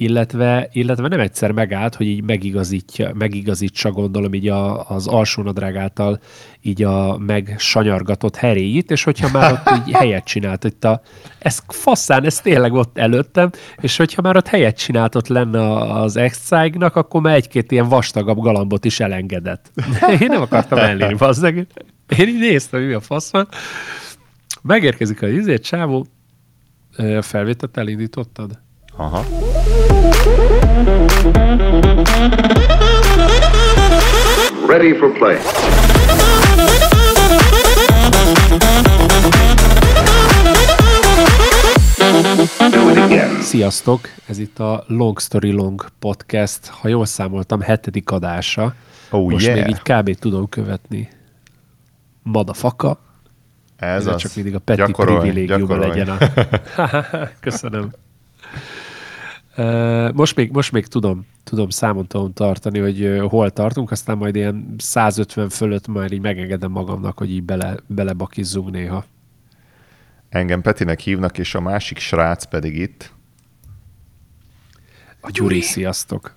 illetve, illetve nem egyszer megállt, hogy így megigazítja, megigazítsa, gondolom, így a, az alsónadrág által így a megsanyargatott heréit, és hogyha már ott így helyet csinált, hogy a, ez faszán, ez tényleg ott előttem, és hogyha már ott helyet csinált ott lenne az ex akkor már egy-két ilyen vastagabb galambot is elengedett. Én nem akartam ellérni, bazdeg. Én így néztem, mi a fasz van. Megérkezik a izét, csávó, a felvételt elindítottad? Aha. Ready for play. Sziasztok! Ez itt a Long Story Long podcast, ha jól számoltam, hetedik adása. Oh, Most yeah. még így kb. tudom követni. Madafaka. Ez Ez az. csak mindig a Peti Gyakorolj, privilégiuma gyakorolj. legyen. A... Köszönöm. Most még, most még tudom, tudom számon tudom tartani, hogy hol tartunk, aztán majd ilyen 150 fölött már így megengedem magamnak, hogy így bele, belebakizzunk néha. Engem Petinek hívnak, és a másik srác pedig itt. A Gyuri, sziasztok!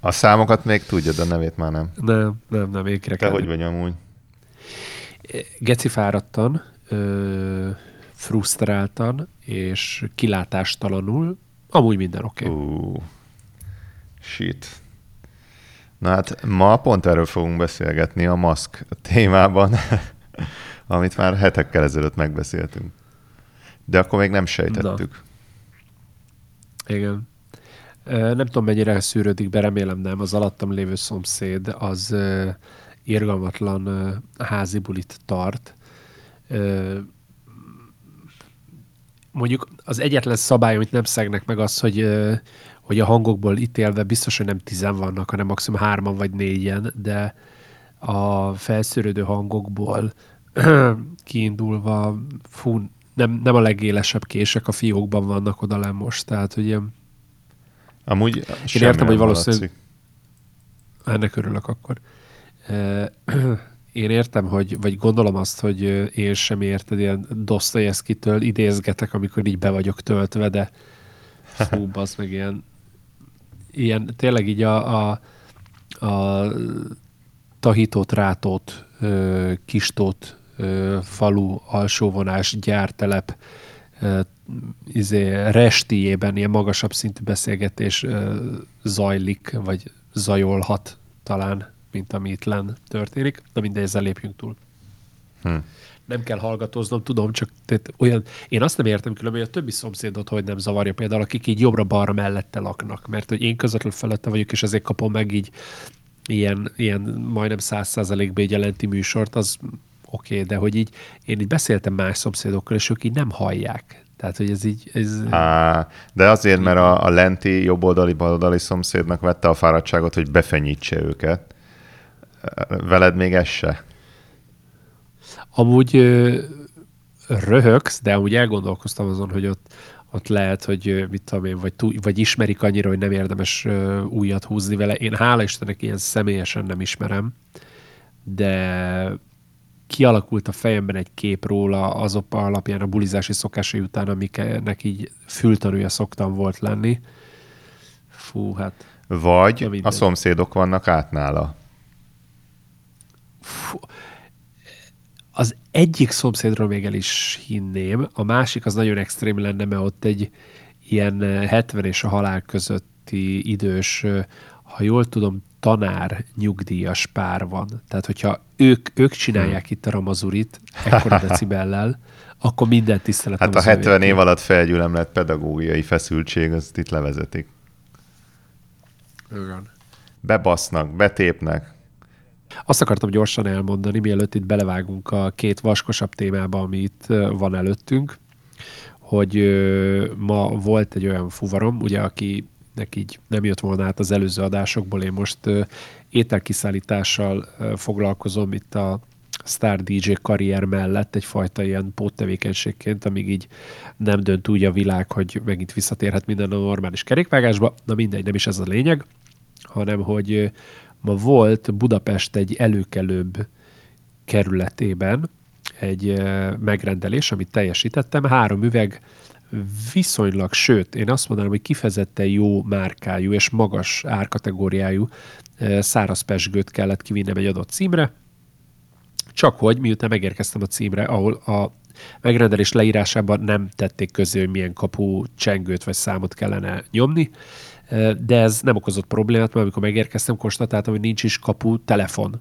A számokat még tudja, de a nevét már nem. Nem, nem, nem, én Te hogy vagy amúgy? Geci fáradtan, ö, frusztráltan és kilátástalanul, amúgy minden oké. Okay. Uh, shit. Na hát ma pont erről fogunk beszélgetni a maszk témában, amit már hetekkel ezelőtt megbeszéltünk. De akkor még nem sejtettük. Igen. Ö, Nem tudom, mennyire szűrődik be, remélem nem. Az alattam lévő szomszéd az irgalmatlan házi bulit tart. Mondjuk az egyetlen szabály, amit nem szegnek meg az, hogy, hogy a hangokból ítélve biztos, hogy nem tizen vannak, hanem maximum hárman vagy négyen, de a felszűrődő hangokból kiindulva, fú, nem, nem a legélesebb kések a fiókban vannak oda le most, tehát ugye Amúgy Én értem, hogy valószínűleg ennek örülök akkor. Én értem, hogy, vagy gondolom azt, hogy én sem érted, ilyen Dostoyevsky-től idézgetek, amikor így be vagyok töltve, de fú, az meg ilyen, ilyen tényleg így a, a, a tahitót, rátót, kistót, falu, alsóvonás, gyártelep, izé, restiében ilyen magasabb szintű beszélgetés zajlik, vagy zajolhat talán, mint ami itt lenn történik. Na mindegy, ezzel lépjünk túl. Hm. Nem kell hallgatóznom, tudom, csak tehát olyan, én azt nem értem különben, hogy a többi szomszédot hogy nem zavarja például, akik így jobbra-balra mellette laknak, mert hogy én közvetlenül felette vagyok, és ezért kapom meg így ilyen, ilyen majdnem száz százalékban jelenti műsort, az oké, okay, de hogy így én így beszéltem más szomszédokkal, és ők így nem hallják. Tehát, hogy ez így... Ez, Á, de azért, mert a, a lenti jobboldali, baloldali szomszédnak vette a fáradtságot, hogy befenyítse őket. Veled még ez se? Amúgy röhögsz, de amúgy elgondolkoztam azon, hogy ott, ott lehet, hogy mit tudom én, vagy, túl, vagy ismerik annyira, hogy nem érdemes újat húzni vele. Én hála Istennek ilyen személyesen nem ismerem, de kialakult a fejemben egy kép róla azok alapján a bulizási szokásai után, amiknek így fültanúja szoktam volt lenni. Fú, hát Vagy a szomszédok vannak át nála. Az egyik szomszédról még el is hinném, a másik az nagyon extrém lenne, mert ott egy ilyen eh, 70 és a halál közötti idős, eh, ha jól tudom, tanár nyugdíjas pár van. Tehát, hogyha ők, ők csinálják itt a ramazurit, ekkora decibellel, akkor minden tiszteletem Hát a az 70 övéké. év alatt felgyülemlett pedagógiai feszültség, azt itt levezetik. Igen. Bebasznak, betépnek. Azt akartam gyorsan elmondani, mielőtt itt belevágunk a két vaskosabb témába, ami itt ö, van előttünk, hogy ma volt egy olyan fuvarom, ugye, akinek így nem jött volna át az előző adásokból, én most ételkiszállítással foglalkozom itt a Star DJ karrier mellett egyfajta ilyen póttevékenységként, amíg így nem dönt úgy a világ, hogy megint visszatérhet minden a normális kerékvágásba. Na mindegy, nem is ez a lényeg, hanem hogy volt Budapest egy előkelőbb kerületében egy megrendelés, amit teljesítettem. Három üveg viszonylag, sőt, én azt mondanám, hogy kifejezetten jó márkájú és magas árkategóriájú száraz pesgőt kellett kivinnem egy adott címre, csak hogy miután megérkeztem a címre, ahol a megrendelés leírásában nem tették közé, hogy milyen kapu csengőt vagy számot kellene nyomni, de ez nem okozott problémát, mert amikor megérkeztem, konstatáltam, hogy nincs is kapu telefon.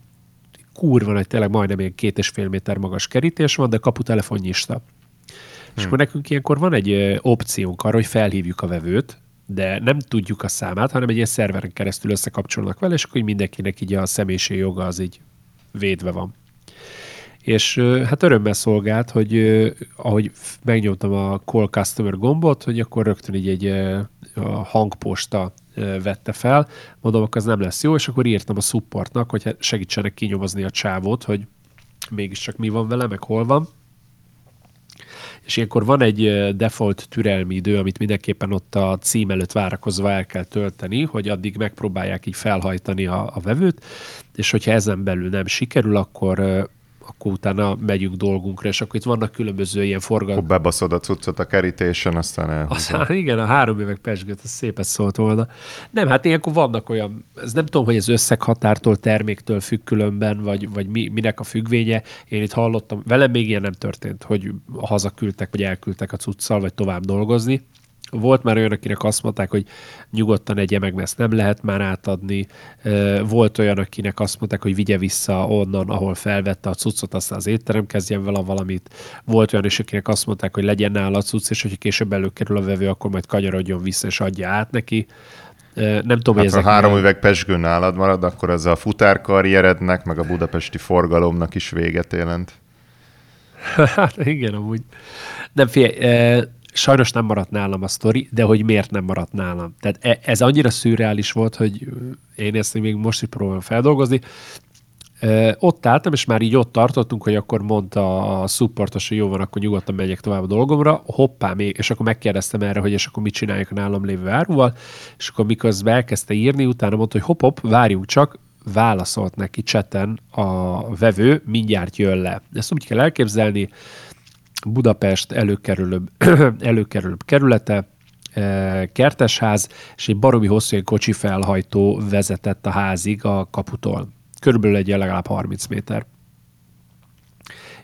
Kurva nagy, tényleg majdnem ilyen két és fél méter magas kerítés van, de kapu telefon nyista. Hmm. És akkor nekünk ilyenkor van egy opciónk arra, hogy felhívjuk a vevőt, de nem tudjuk a számát, hanem egy ilyen szerveren keresztül összekapcsolnak vele, és akkor mindenkinek így a személyiség joga az így védve van. És hát örömmel szolgált, hogy ahogy megnyomtam a Call Customer gombot, hogy akkor rögtön így egy hangposta vette fel, mondom, akkor ez nem lesz jó, és akkor írtam a supportnak, hogy hát segítsenek kinyomozni a csávót, hogy mégiscsak mi van vele, meg hol van. És ilyenkor van egy default türelmi idő, amit mindenképpen ott a cím előtt várakozva el kell tölteni, hogy addig megpróbálják így felhajtani a, a vevőt, és hogyha ezen belül nem sikerül, akkor akkor utána megyünk dolgunkra, és akkor itt vannak különböző ilyen. Akkor bebaszod a cuccot a kerítésen, aztán elhúzod. Aztán igen, a három évek pesgőt, az szépet szólt volna. Nem, hát ilyenkor vannak olyan, ez nem tudom, hogy ez összeghatártól, terméktől függ különben, vagy, vagy mi, minek a függvénye. Én itt hallottam, velem még ilyen nem történt, hogy hazaküldtek, vagy elküldtek a cuccal, vagy tovább dolgozni volt már olyan, akinek azt mondták, hogy nyugodtan egye meg, mert ezt nem lehet már átadni. Volt olyan, akinek azt mondták, hogy vigye vissza onnan, ahol felvette a cuccot, aztán az étterem kezdjen vele valamit. Volt olyan is, akinek azt mondták, hogy legyen nála a cucc, és hogyha később előkerül a vevő, akkor majd kanyarodjon vissza, és adja át neki. Nem tudom, hát, hogy ezek... Ha három üveg pesgő nálad marad, akkor ez a futárkarrierednek, meg a budapesti forgalomnak is véget jelent. hát igen, amúgy. Nem, figyelj, sajnos nem maradt nálam a sztori, de hogy miért nem maradt nálam. Tehát e, ez annyira szürreális volt, hogy én ezt még most is próbálom feldolgozni. Ott álltam, és már így ott tartottunk, hogy akkor mondta a supportos, hogy jó van, akkor nyugodtan megyek tovább a dolgomra. Hoppá, még, és akkor megkérdeztem erre, hogy és akkor mit csinálják a nálam lévő áruval, és akkor miközben elkezdte írni, utána mondta, hogy hopp-hopp, várjunk csak, válaszolt neki cseten a vevő, mindjárt jön le. Ezt úgy kell elképzelni, Budapest előkerülőbb, előkerülőbb kerülete, e, kertesház, és egy baromi hosszú egy kocsi felhajtó vezetett a házig a kaputól. Körülbelül egy legalább 30 méter.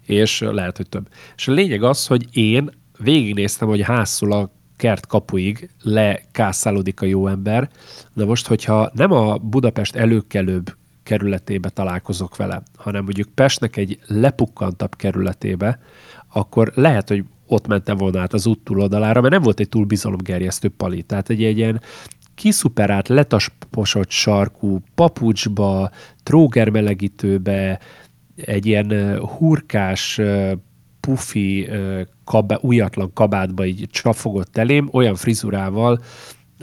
És lehet, hogy több. És a lényeg az, hogy én végignéztem, hogy házszul a kert kapuig lekászálódik a jó ember, de most, hogyha nem a Budapest előkelőbb kerületébe találkozok vele, hanem mondjuk Pestnek egy lepukkantabb kerületébe, akkor lehet, hogy ott mentem volna át az út túloldalára, mert nem volt egy túl bizalomgerjesztő pali. Tehát egy, egy ilyen kiszuperált, letasposott sarkú, papucsba, trógermelegítőbe, egy ilyen hurkás, pufi, kabá, újatlan kabátba így csapfogott elém, olyan frizurával,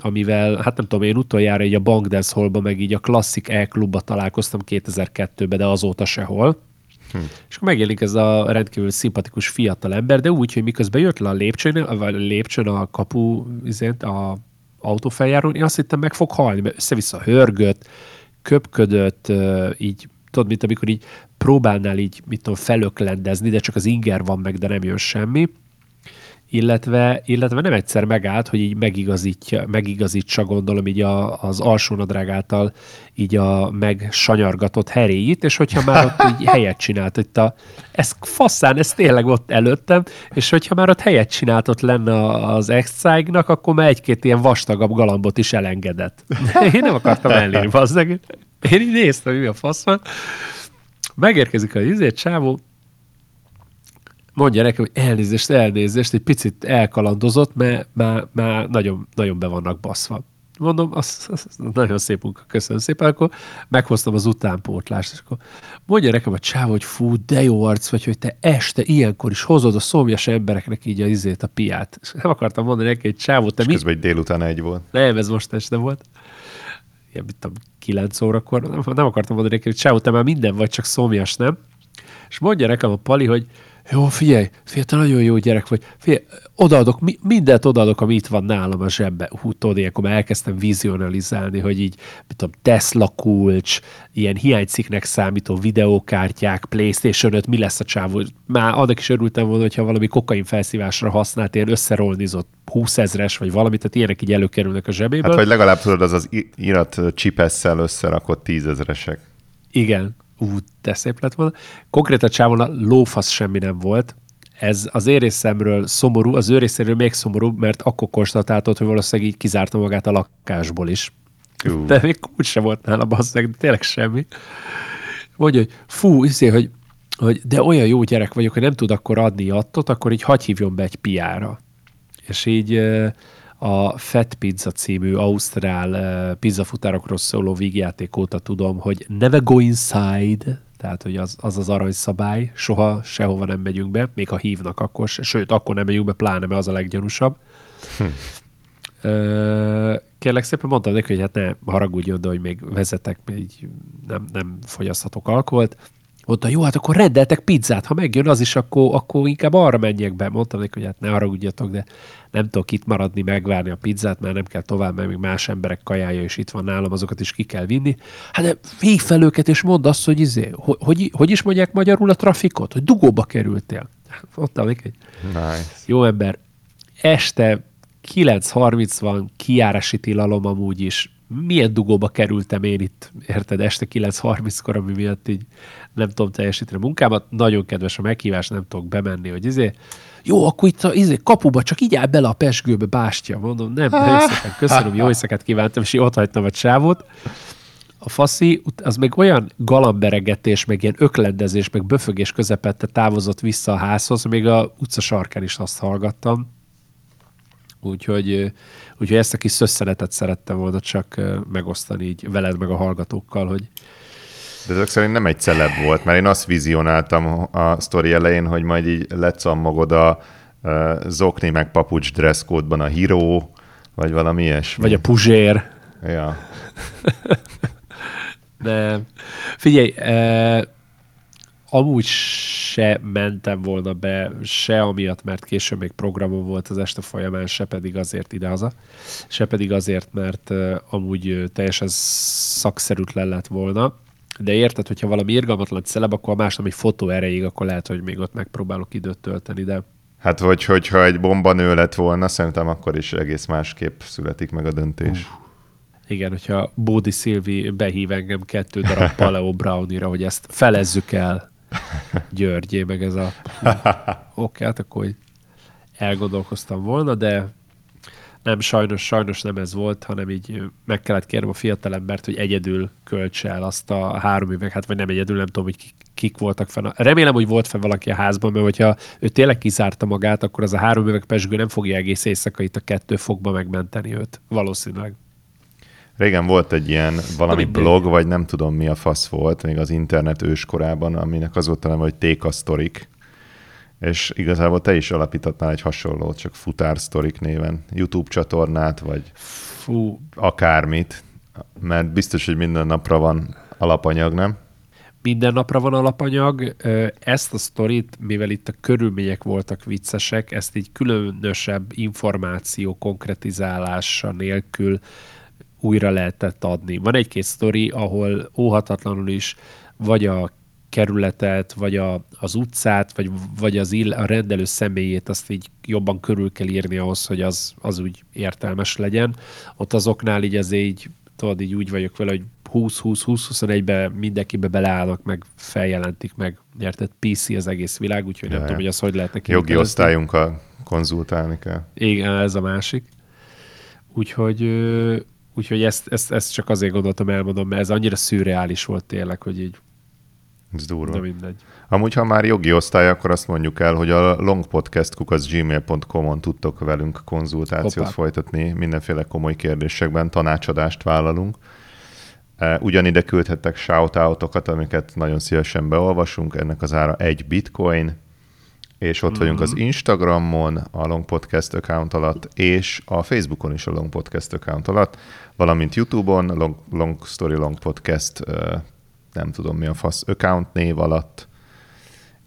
amivel, hát nem tudom, én utoljára így a Bankdance Hallba, meg így a klasszik E-klubba találkoztam 2002-ben, de azóta sehol. Hm. És akkor megjelenik ez a rendkívül szimpatikus fiatal ember, de úgy, hogy miközben jött le a lépcsőn, vagy a lépcsőn a kapu, a autófeljárón, én azt hittem meg fog halni, mert össze-vissza hörgött, köpködött, így tudod, mint amikor így próbálnál így, mit tudom, felöklendezni, de csak az inger van meg, de nem jön semmi illetve, illetve nem egyszer megállt, hogy így megigazítja, megigazítsa, gondolom, így a, az alsónadrág által így a megsanyargatott heréit, és hogyha már ott így helyet csinált, hogy a, ez faszán, ez tényleg ott előttem, és hogyha már ott helyet csinált ott lenne az ex akkor már egy-két ilyen vastagabb galambot is elengedett. Én nem akartam ellérni, bazdeg. Én így néztem, hogy mi a fasz van. Megérkezik a izét, csávó, mondja nekem, hogy elnézést, elnézést, egy picit elkalandozott, mert már, már nagyon, nagyon be vannak baszva. Mondom, az, az, az nagyon szép munka, köszönöm szépen, akkor meghoztam az utánpótlást, és akkor mondja nekem a csáv, hogy fú, de jó arc vagy, hogy te este ilyenkor is hozod a szomjas embereknek így a izét, a piát. És nem akartam mondani neki, hogy csávó, te és mi? közben egy délután egy volt. Nem, ez most este volt. Ilyen, mit tudom, kilenc órakor. Nem, nem akartam mondani neki, hogy csávó, te már minden vagy, csak szomjas, nem? És mondja nekem a Pali, hogy jó, figyelj, figyelj, te nagyon jó gyerek vagy. Figyelj, odaadok, mi, mindent odaadok, ami itt van nálam a zsebbe. Hú, tudod, ilyenkor már elkezdtem vizionalizálni, hogy így, mit tudom, Tesla kulcs, ilyen hiányciknek számító videókártyák, Playstation 5, mi lesz a csávó. Már annak is örültem volna, hogyha valami kokain felszívásra használt, ilyen összerolnizott 20 ezres, vagy valamit, tehát ilyenek így előkerülnek a zsebéből. Hát vagy legalább tudod, az az irat csipesszel összerakott tízezresek. Igen, ú, de szép lett volna. Konkrét a csávon a lófasz semmi nem volt. Ez az én részemről szomorú, az ő részéről még szomorú, mert akkor konstatáltott, hogy valószínűleg így kizárta magát a lakásból is. Ú. De még kulcs sem volt nála, basszeg, tényleg semmi. Mondja, hogy fú, izé, hogy, hogy de olyan jó gyerek vagyok, hogy nem tud akkor adni attot, akkor így hagy hívjon be egy piára. És így a Fat Pizza című ausztrál ö, pizzafutárokról szóló vígjáték óta tudom, hogy never go inside, tehát hogy az az, az aranyszabály, soha sehova nem megyünk be, még ha hívnak akkor, se, sőt, akkor nem megyünk be, pláne, mert az a leggyanúsabb. Ö, kérlek szépen mondtam neki, hogy hát ne haragudjon, de hogy még vezetek, még nem, nem fogyaszthatok alkoholt. Mondta, jó, hát akkor rendeltek pizzát, ha megjön az is, akkor, akkor inkább arra menjek be. Mondtam neki, hogy hát ne haragudjatok, de nem tudok itt maradni, megvárni a pizzát, mert nem kell tovább, mert még más emberek kajája is itt van nálam, azokat is ki kell vinni. Hát de hív fel őket, és mondd azt, hogy izé, hogy, hogy, hogy is mondják magyarul a trafikot, hogy dugóba kerültél. Mondtam neki, hogy Nice. jó ember, este 9.30 van, kiárási tilalom amúgy is. Milyen dugóba kerültem én itt, érted, este 9.30-kor, ami miatt így nem tudom teljesíteni a munkámat. Nagyon kedves a meghívás, nem tudok bemenni, hogy izé, jó, akkor itt a izé, kapuba csak így áll bele a pesgőbe, bástya. Mondom, nem, nagyon köszönöm, jó éjszakát kívántam, és így ott hagytam a csávót. A faszi, az meg olyan galamberegetés, meg ilyen öklendezés, meg böfögés közepette távozott vissza a házhoz, még a utca sarkán is azt hallgattam. Úgyhogy, úgyhogy ezt a kis szösszenetet szerettem volna csak megosztani így veled, meg a hallgatókkal, hogy De ezek szerint nem egy celeb volt, mert én azt vizionáltam a sztori elején, hogy majd így lecammogod a uh, zokni meg papucs dresszkódban a híró, vagy valami ilyesmi. vagy a puzsér. Ja. De figyelj, amúgy se mentem volna be, se amiatt, mert később még programom volt az este folyamán, se pedig azért idehaza, se pedig azért, mert amúgy teljesen szakszerűtlen lett volna. De érted, hogyha valami irgalmatlan celeb, akkor a másnap egy fotó erejéig, akkor lehet, hogy még ott megpróbálok időt tölteni, de Hát vagy hogyha egy bomba nő lett volna, szerintem akkor is egész másképp születik meg a döntés. igen, hogyha Bódi Szilvi behív engem kettő darab Paleo Brownie-ra, hogy ezt felezzük el Györgyé, meg ez a... Oké, hát akkor elgondolkoztam volna, de nem, sajnos, sajnos nem ez volt, hanem így meg kellett kérnem a fiatalembert, hogy egyedül költse el azt a három üveg, hát vagy nem egyedül, nem tudom, hogy kik, kik voltak fenn. Remélem, hogy volt fenn valaki a házban, mert hogyha ő tényleg kizárta magát, akkor az a három üveg pesgő nem fogja egész éjszaka itt a kettő fokba megmenteni őt. Valószínűleg. Régen volt egy ilyen valami blog, vagy nem tudom mi a fasz volt, még az internet őskorában, aminek az volt neve, hogy Téka Sztorik. És igazából te is alapítottál egy hasonlót, csak Futár Sztorik néven. YouTube csatornát, vagy Fú, akármit, mert biztos, hogy minden napra van alapanyag, nem? minden napra van alapanyag. Ezt a sztorit, mivel itt a körülmények voltak viccesek, ezt így különösebb információ konkretizálása nélkül újra lehetett adni. Van egy-két sztori, ahol óhatatlanul is vagy a kerületet, vagy a, az utcát, vagy, vagy az ill, a rendelő személyét azt így jobban körül kell írni ahhoz, hogy az, az úgy értelmes legyen. Ott azoknál így azért így, tudod, így úgy vagyok vele, hogy 20-20-20-21-be mindenkibe beleállnak, meg feljelentik meg, érted? PC az egész világ, úgyhogy nem Ja. tudom, hogy az hogy lehetne Jogi kivitelezni. osztályunkkal konzultálni kell. Igen, ez a másik. Úgyhogy, úgyhogy ezt, ezt, ezt csak azért gondoltam elmondom, mert ez annyira szürreális volt tényleg, hogy így, Ez durva. de mindegy. Amúgy, ha már jogi osztály, akkor azt mondjuk el, hogy a longpodcast.gmail.com-on tudtok velünk konzultációt Hoppá. folytatni, mindenféle komoly kérdésekben tanácsadást vállalunk. E, Ugyanide küldhettek shoutoutokat, amiket nagyon szívesen beolvasunk, ennek az ára egy bitcoin, és ott vagyunk az Instagramon, a Long Podcast account alatt, és a Facebookon is a Long Podcast account alatt, valamint YouTube-on, Long, Long Story Long Podcast, nem tudom mi a fasz, account név alatt,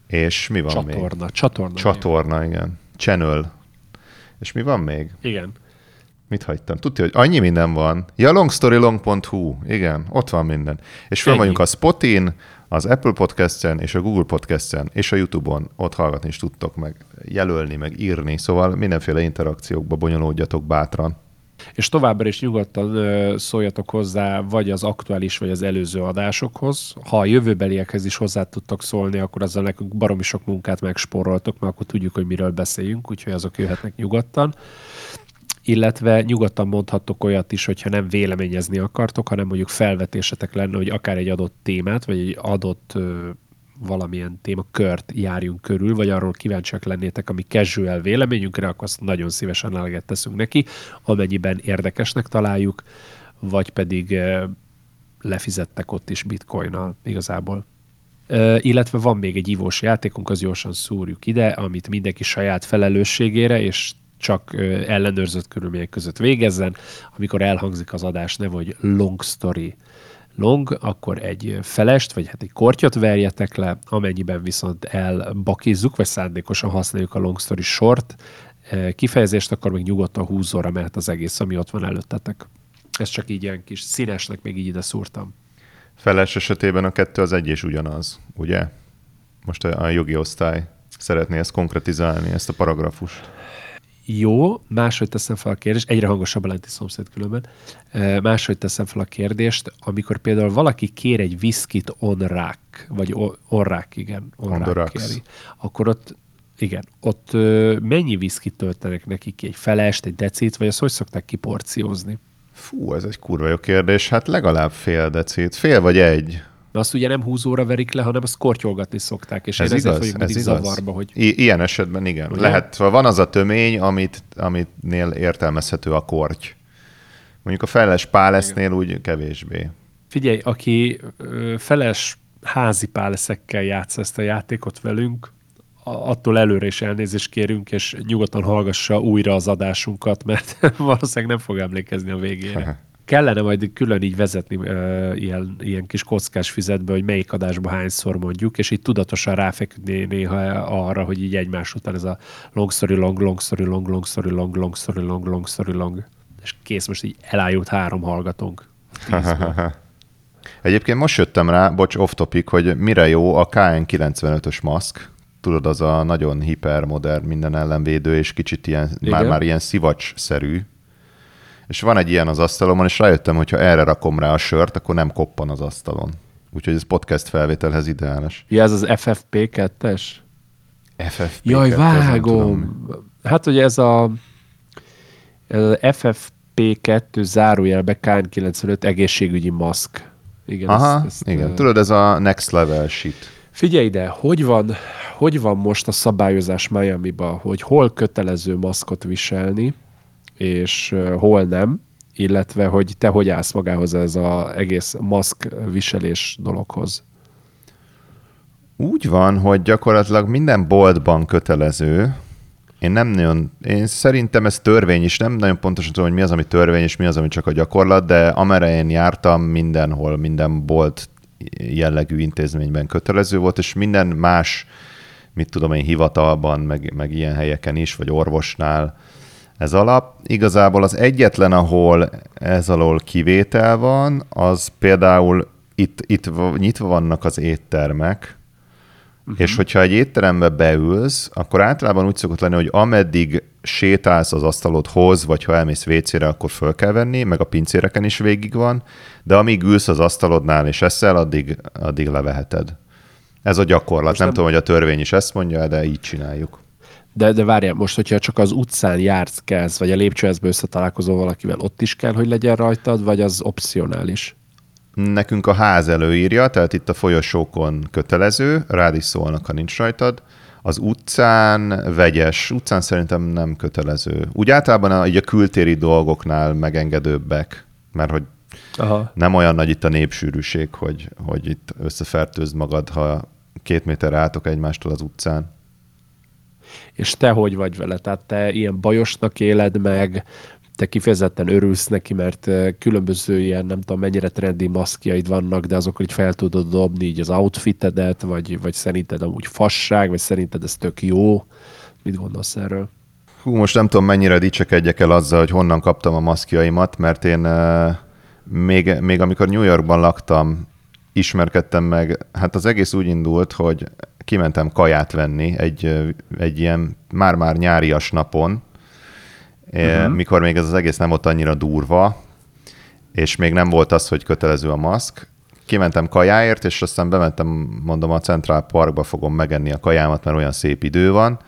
És mi van még? Csatorna. Csatorna. Csatorna, igen. Channel. És mi van még? Igen. Mit hagytam? Tudja, hogy annyi minden van. Ja, longstorylong.hu. Igen, ott van minden. És Ennyi. vagyunk a Spotin, az Apple Podcast-en, és a Google Podcast-en, és a YouTube-on. Ott hallgatni is tudtok meg jelölni, meg írni. Szóval mindenféle interakciókba bonyolódjatok bátran. És továbbra is nyugodtan szóljatok hozzá, vagy az aktuális, vagy az előző adásokhoz. Ha a jövőbeliekhez is hozzá tudtok szólni, akkor azzal nekünk baromi sok munkát megspóroltok, mert akkor tudjuk, hogy miről beszéljünk, úgyhogy azok jöhetnek nyugodtan. Illetve nyugodtan mondhattok olyat is, hogyha nem véleményezni akartok, hanem mondjuk felvetésetek lenne, hogy akár egy adott témát, vagy egy adott ö, valamilyen témakört járjunk körül, vagy arról kíváncsiak lennétek, ami casual véleményünkre, akkor azt nagyon szívesen eleget teszünk neki, amennyiben érdekesnek találjuk, vagy pedig ö, lefizettek ott is bitcoinnal igazából. Illetve van még egy ivós játékunk, az gyorsan szúrjuk ide, amit mindenki saját felelősségére, és csak ellenőrzött körülmények között végezzen. Amikor elhangzik az adás neve, hogy long story long, akkor egy felest, vagy hát egy kortyot verjetek le, amennyiben viszont elbakizzuk, vagy szándékosan használjuk a long story short kifejezést, akkor még nyugodtan húzóra mehet az egész, ami ott van előttetek. Ez csak így ilyen kis színesnek még így ide szúrtam. Feles esetében a kettő az egy és ugyanaz, ugye? Most a jogi osztály szeretné ezt konkretizálni, ezt a paragrafust. Jó, máshogy teszem fel a kérdést, egyre hangosabb a lenti szomszéd különben, E, máshogy teszem fel a kérdést, amikor például valaki kér egy viszkit on rack, vagy o- on rack, igen, on, On the rack rocks. kéri, akkor ott igen, ott mennyi viszkit töltenek neki ki? Egy felest, egy decit, vagy azt hogy szokták kiporciózni? Fú, ez egy kurva jó kérdés. Hát legalább fél decit. Fél vagy egy. Mert azt ugye nem húzóra verik le, hanem azt kortyolgatni szokták, és Ez én ezért igaz, vagyok ez igaz. zavarba, hogy I- ilyen esetben igen. Ugye? Lehet, van az a tömény, amit, amitnél értelmezhető a korty. Mondjuk a feles pálesznél úgy kevésbé. Figyelj, aki feles házi páleszekkel játsz ezt a játékot velünk, attól előre is elnézést kérünk, és nyugodtan hallgassa újra az adásunkat, mert valószínűleg nem fog emlékezni a végére. Kellene majd külön így vezetni ö, ilyen, ilyen kis kockás fizetbe, hogy melyik adásban hányszor mondjuk, és így tudatosan ráfeküdni néha arra, hogy így egymás után ez a long story long, long story long, long story long, long story long, long story long, és kész, most így elájult három hallgatónk. Egyébként most jöttem rá, bocs, off topic, hogy mire jó a KN95-ös maszk. Tudod, az a nagyon hipermodern, minden ellenvédő, és kicsit ilyen, Igen. már, már ilyen szivacs-szerű. És van egy ilyen az asztalomon, és rájöttem, hogy ha erre rakom rá a sört, akkor nem koppan az asztalon. Úgyhogy ez podcast felvételhez ideális. Ja, ez az FFP2-es? FFP. Jaj, 2, ez nem vágom. Hát ugye ez a, ez a FFP2 zárójelbe KN95 egészségügyi maszk. Igen, Aha, ezt, igen. ö, Tudod, ez a next level shit. Figyelj ide, hogy van, hogy van most a szabályozás Miami-ba, hogy hol kötelező maszkot viselni, és hol nem, illetve hogy te hogy állsz magához ez az egész maszk viselés dologhoz. Úgy van, hogy gyakorlatilag minden boltban kötelező. Én nem nagyon, én szerintem ez törvény is, nem nagyon pontosan tudom, hogy mi az, ami törvény, és mi az, ami csak a gyakorlat, de amerre én jártam, mindenhol, minden bolt jellegű intézményben kötelező volt, és minden más, mit tudom én, hivatalban, meg, meg ilyen helyeken is, vagy orvosnál ez alap. Igazából az egyetlen, ahol ez alól kivétel van, az például itt, itt va- nyitva vannak az éttermek, Uh-huh. És hogyha egy étterembe beülsz, akkor általában úgy szokott lenni, hogy ameddig sétálsz az asztalodhoz, vagy ha elmész vécére, akkor föl kell venni, meg a pincéreken is végig van, de amíg ülsz az asztalodnál és eszel, addig, addig leveheted. Ez a gyakorlat. Most nem, nem- tudom, hogy a törvény is ezt mondja, de így csináljuk. De, de várjál, most, hogyha csak az utcán jársz, kezd, vagy a lépcsőházba összetalálkozol valakivel, ott is kell, hogy legyen rajtad, vagy az opcionális? Nekünk a ház előírja, tehát itt a folyosókon kötelező, rád is szólnak, ha nincs rajtad. Az utcán vegyes, utcán szerintem nem kötelező. Úgy általában a, így a kültéri dolgoknál megengedőbbek, mert hogy Aha. nem olyan nagy itt a népsűrűség, hogy, hogy itt összefertőzd magad, ha két méter álltok egymástól az utcán. És te hogy vagy vele? Tehát te ilyen bajosnak éled meg, te kifejezetten örülsz neki, mert különböző ilyen, nem tudom mennyire trendi maszkjaid vannak, de azokkal így fel tudod dobni így az outfitedet, vagy, vagy szerinted amúgy fasság, vagy szerinted ez tök jó. Mit gondolsz erről? Hú, most nem tudom, mennyire dicsekedjek el azzal, hogy honnan kaptam a maszkjaimat, mert én még, még amikor New Yorkban laktam, ismerkedtem meg, hát az egész úgy indult, hogy kimentem kaját venni egy, egy ilyen már-már nyárias napon, uh-huh. mikor még ez az egész nem volt annyira durva, és még nem volt az, hogy kötelező a maszk. Kimentem kajáért, és aztán bementem, mondom, a Central Parkba fogom megenni a kajámat, mert olyan szép idő van,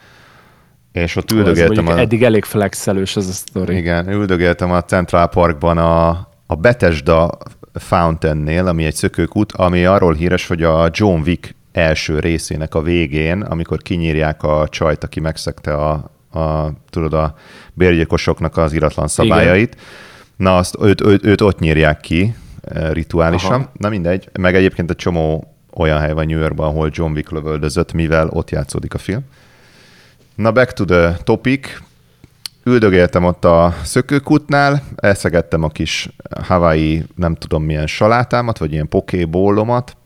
és ott üldögéltem. A... Eddig elég flexelős ez a sztori. Igen, üldögéltem a Central Parkban a, a Bethesda Fountainnél, ami egy szökőkút, ami arról híres, hogy a John Wick első részének a végén, amikor kinyírják a csajt, aki megszegte a, a tudod, a bérgyilkosoknak az iratlan szabályait. Igen. Na, azt őt, őt, őt ott nyírják ki eh, rituálisan. Aha. Na mindegy, meg egyébként egy csomó olyan hely van New Yorkban, ahol John Wick lövöldözött, mivel ott játszódik a film. Na, back to the topic. Üldögéltem ott a szökőkutnál, elszegettem a kis Hawaii, nem tudom milyen salátámat, vagy ilyen pokébólomat.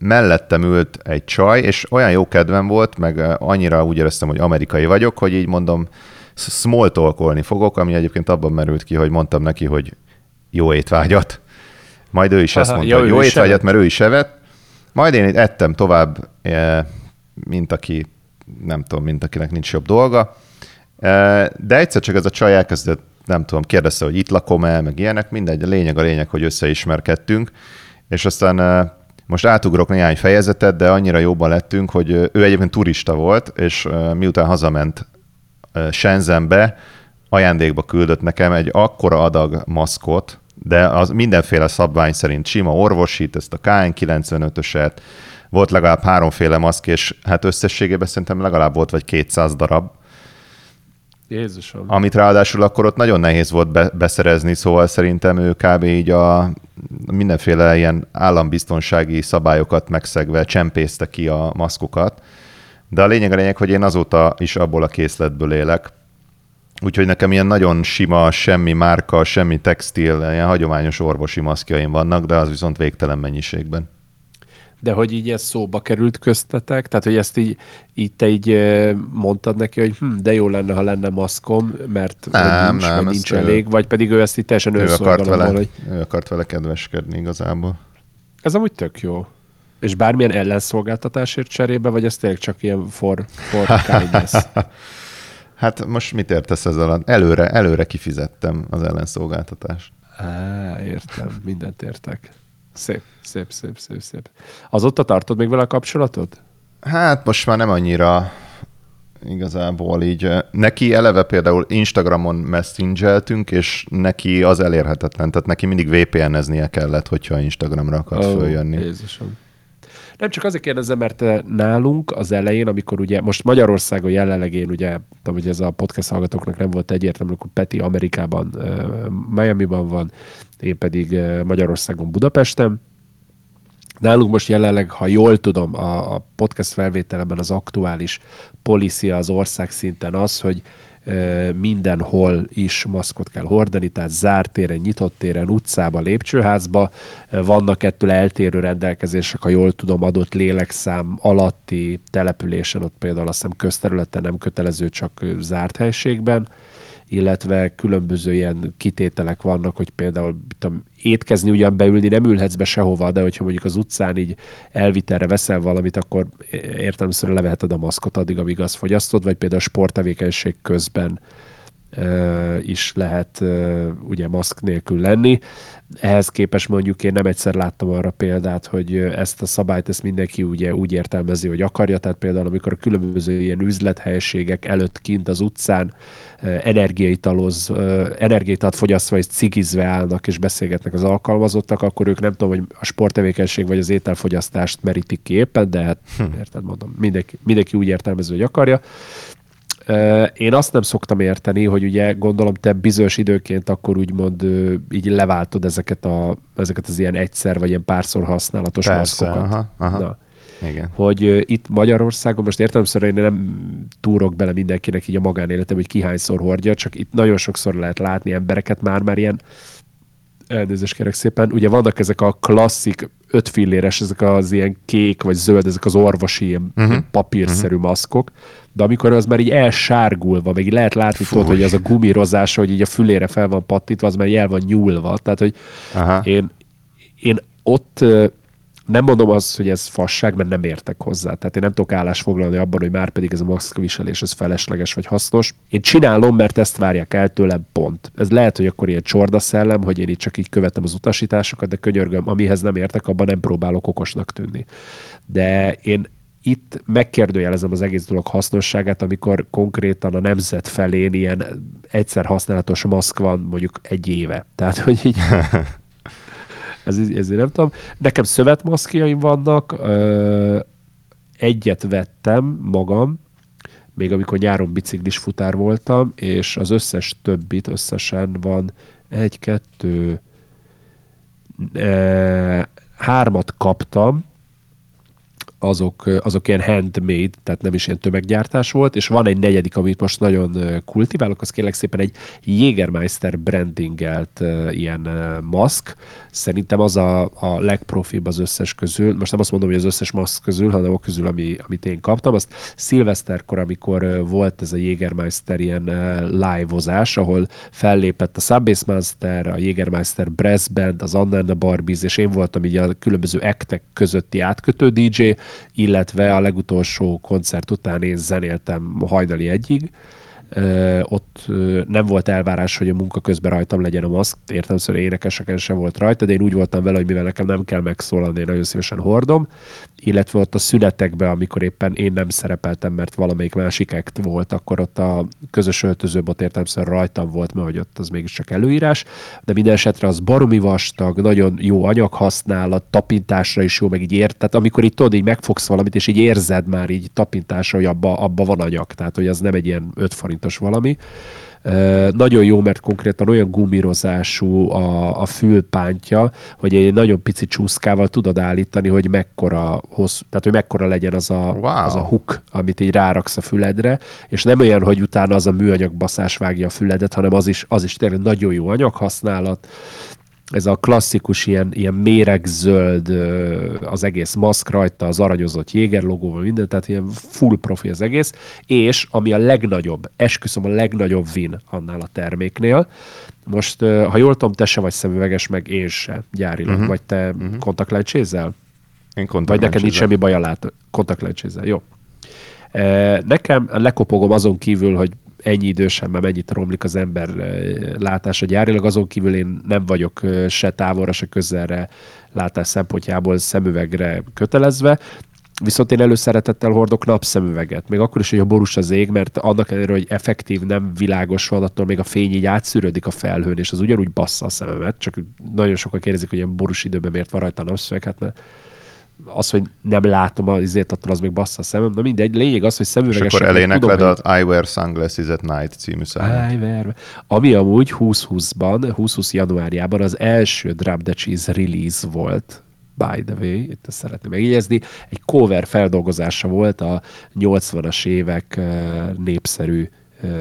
Mellettem ült egy csaj, és olyan jó kedvem volt, meg annyira úgy éreztem, hogy amerikai vagyok, hogy így mondom, small talkolni fogok, ami egyébként abban merült ki, hogy mondtam neki, hogy jó étvágyat. Majd ő is Aha, ezt mondta, jó, hogy jó étvágyat, mert ő is evett. Majd én ettem tovább, eh, mint aki nem tudom, mint akinek nincs jobb dolga. De egyszer csak ez a csaj elkezdett, nem tudom, kérdezte, hogy itt lakom-e, meg ilyenek, mindegy, a lényeg a lényeg, hogy összeismerkedtünk, és aztán most átugrok néhány fejezetet, de annyira jobban lettünk, hogy ő egyébként turista volt, és miután hazament Shenzhenbe, ajándékba küldött nekem egy akkora adag maszkot, de az mindenféle szabvány szerint sima orvosit, ezt a KN95-öset, volt legalább háromféle maszk, és hát összességében szerintem legalább volt vagy 200 darab. Jézusom. Amit ráadásul akkor ott nagyon nehéz volt be, beszerezni, szóval szerintem ő kb. így a mindenféle ilyen állambiztonsági szabályokat megszegve csempészte ki a maszkokat. De a lényeg a lényeg, hogy én azóta is abból a készletből élek. Úgyhogy nekem ilyen nagyon sima, semmi márka, semmi textil, ilyen hagyományos orvosi maszkjaim vannak, de az viszont végtelen mennyiségben de hogy így ez szóba került köztetek, tehát hogy ezt így, így te így mondtad neki, hogy hm, de jó lenne, ha lenne maszkom, mert nem, nincs, nem, vagy nincs ő, elég, vagy pedig ő ezt így teljesen ő akart vele, hogy... Ő akart vele kedveskedni igazából. Ez amúgy tök jó. És bármilyen ellenszolgáltatásért cserébe, vagy ez tényleg csak ilyen for, for kindness? hát most mit értesz ezzel? Előre, előre kifizettem az ellenszolgáltatást. Á, értem, mindent értek. Szép, szép, szép, szép, szép. Azóta tartod még vele a kapcsolatot? Hát most már nem annyira igazából így. Neki eleve például Instagramon messengeltünk, és neki az elérhetetlen, tehát neki mindig VPN-eznie kellett, hogyha Instagramra akart oh, följönni. Jézusom. Nem csak azért kérdezem, mert eh, nálunk az elején, amikor ugye most Magyarországon jelenleg én ugye, tudom, hogy ez a podcast hallgatóknak nem volt egyértelmű, akkor Peti Amerikában, eh, Miami-ban van, én pedig eh, Magyarországon Budapesten. Nálunk most jelenleg, ha jól tudom, a, podcast felvételemben az aktuális policia az ország szinten az, hogy mindenhol is maszkot kell hordani, tehát zárt téren, nyitott téren, utcába, lépcsőházba. Vannak ettől eltérő rendelkezések, ha jól tudom, adott lélekszám alatti településen, ott például azt hiszem közterületen nem kötelező, csak zárt helységben illetve különböző ilyen kitételek vannak, hogy például tudom, étkezni ugyan beülni nem ülhetsz be sehova, de hogyha mondjuk az utcán így elvitelre veszel valamit, akkor értelemszerűen leveheted a maszkot addig, amíg azt fogyasztod, vagy például a sporttevékenység közben is lehet ugye maszk nélkül lenni. Ehhez képest mondjuk én nem egyszer láttam arra példát, hogy ezt a szabályt ezt mindenki ugye úgy értelmezi, hogy akarja, tehát például amikor a különböző ilyen üzlethelyiségek előtt kint az utcán energiaitaloz, energiaitalt fogyasztva és cigizve állnak és beszélgetnek az alkalmazottak, akkor ők nem tudom, hogy a sporttevékenység vagy az ételfogyasztást merítik ki éppen, de hát hm. érted mondom, mindenki, mindenki úgy értelmező, hogy akarja. Én azt nem szoktam érteni, hogy ugye gondolom te bizonyos időként akkor úgymond így leváltod ezeket, a, ezeket az ilyen egyszer vagy ilyen párszor használatos Persze, maszkokat. Aha, aha. Na. Igen. hogy itt Magyarországon, most értelemszerűen én nem túrok bele mindenkinek így a magánéletem, hogy ki hányszor hordja, csak itt nagyon sokszor lehet látni embereket már, már ilyen elnézést kérek szépen, ugye vannak ezek a klasszik öt filléres, ezek az ilyen kék vagy zöld, ezek az orvosi uh-huh. papírszerű uh-huh. maszkok, de amikor az már így elsárgulva, meg így lehet látni tudod, hogy az a gumírozás, hogy így a fülére fel van pattintva, az már el van nyúlva. Tehát, hogy Aha. én, én ott nem mondom azt, hogy ez fasság, mert nem értek hozzá. Tehát én nem tudok állást foglalni abban, hogy már pedig ez a maszkviselés ez felesleges vagy hasznos. Én csinálom, mert ezt várják el tőlem, pont. Ez lehet, hogy akkor ilyen csorda szellem, hogy én itt csak így követem az utasításokat, de könyörgöm, amihez nem értek, abban nem próbálok okosnak tűnni. De én itt megkérdőjelezem az egész dolog hasznosságát, amikor konkrétan a nemzet felén ilyen egyszer használatos maszk van mondjuk egy éve. Tehát, hogy így ez, ezért nem tudom. Nekem szövetmaszkjaim vannak, ö, egyet vettem magam, még amikor nyáron biciklis futár voltam, és az összes többit összesen van egy, kettő, e, hármat kaptam, azok, azok ilyen handmade, tehát nem is ilyen tömeggyártás volt, és van egy negyedik, amit most nagyon kultiválok, az kérlek szépen egy Jägermeister brandingelt ilyen maszk. Szerintem az a, a legprofibb az összes közül. Most nem azt mondom, hogy az összes maszk közül, hanem a közül, ami, amit én kaptam. Azt szilveszterkor, amikor volt ez a Jägermeister ilyen live-ozás, ahol fellépett a Subbase Monster, a Jägermeister Brass Band, az Anna Barbies, és én voltam így a különböző ektek közötti átkötő DJ, illetve a legutolsó koncert után én zenéltem hajnali egyig. Ott nem volt elvárás, hogy a munka közben rajtam legyen a maszk, értem szóval énekeseken sem volt rajta, de én úgy voltam vele, hogy mivel nekem nem kell megszólalni, én nagyon szívesen hordom, illetve ott a szünetekben, amikor éppen én nem szerepeltem, mert valamelyik másik act volt, akkor ott a közös öltözőbot értem szóval rajtam volt, mert hogy ott az mégiscsak előírás, de minden esetre az baromi vastag, nagyon jó anyaghasználat, tapintásra is jó, meg így ért, tehát amikor itt tudod, így megfogsz valamit, és így érzed már így tapintásra, hogy abba, abba van anyag, tehát hogy az nem egy ilyen 5 forintos valami. Nagyon jó, mert konkrétan olyan gumírozású a, a fülpántja, hogy egy nagyon pici csúszkával tudod állítani, hogy mekkora, hossz, tehát hogy mekkora legyen az a, Wow. az a hook, amit így ráraksz a füledre, és nem olyan, hogy utána az a műanyag baszás vágja a füledet, hanem az is, az is tényleg nagyon jó anyaghasználat, ez a klasszikus ilyen, ilyen méregzöld az egész maszk rajta, az aranyozott Jéger logóval, minden, tehát ilyen full profi az egész, és ami a legnagyobb, esküszöm a legnagyobb win annál a terméknél, most, ha jól tudom, te se vagy szemüveges, meg én se gyárilag, uh-huh. vagy te uh-huh. kontaktlencsézzel? Én Vagy neked nincs semmi baj a lát, kontaktlencsézzel. Jó. Nekem lekopogom azon kívül, hogy ennyi idősen már mennyit romlik az ember látása gyárilag, azon kívül én nem vagyok se távolra, se közelre látás szempontjából szemüvegre kötelezve, Viszont én előszeretettel hordok napszemüveget, még akkor is, hogy a borús az ég, mert annak ellenére, hogy effektív, nem világos van, attól még a fény így átszűrődik a felhőn, és az ugyanúgy bassza a szememet, csak nagyon sokan kérdezik, hogy ilyen borús időben miért van rajta a napszemüveg, hát mert az, hogy nem látom az izét, attól az még bassza a szemem. Na mindegy, lényeg az, hogy És szemüveges. akkor elénekled az I Wear Sunglasses at Night című számot. Ájver. Ami amúgy 2020-ban, 2020 januárjában az első Drop the Cheese release volt, by the way, itt ezt szeretném megjegyezni, egy cover feldolgozása volt a 80-as évek népszerű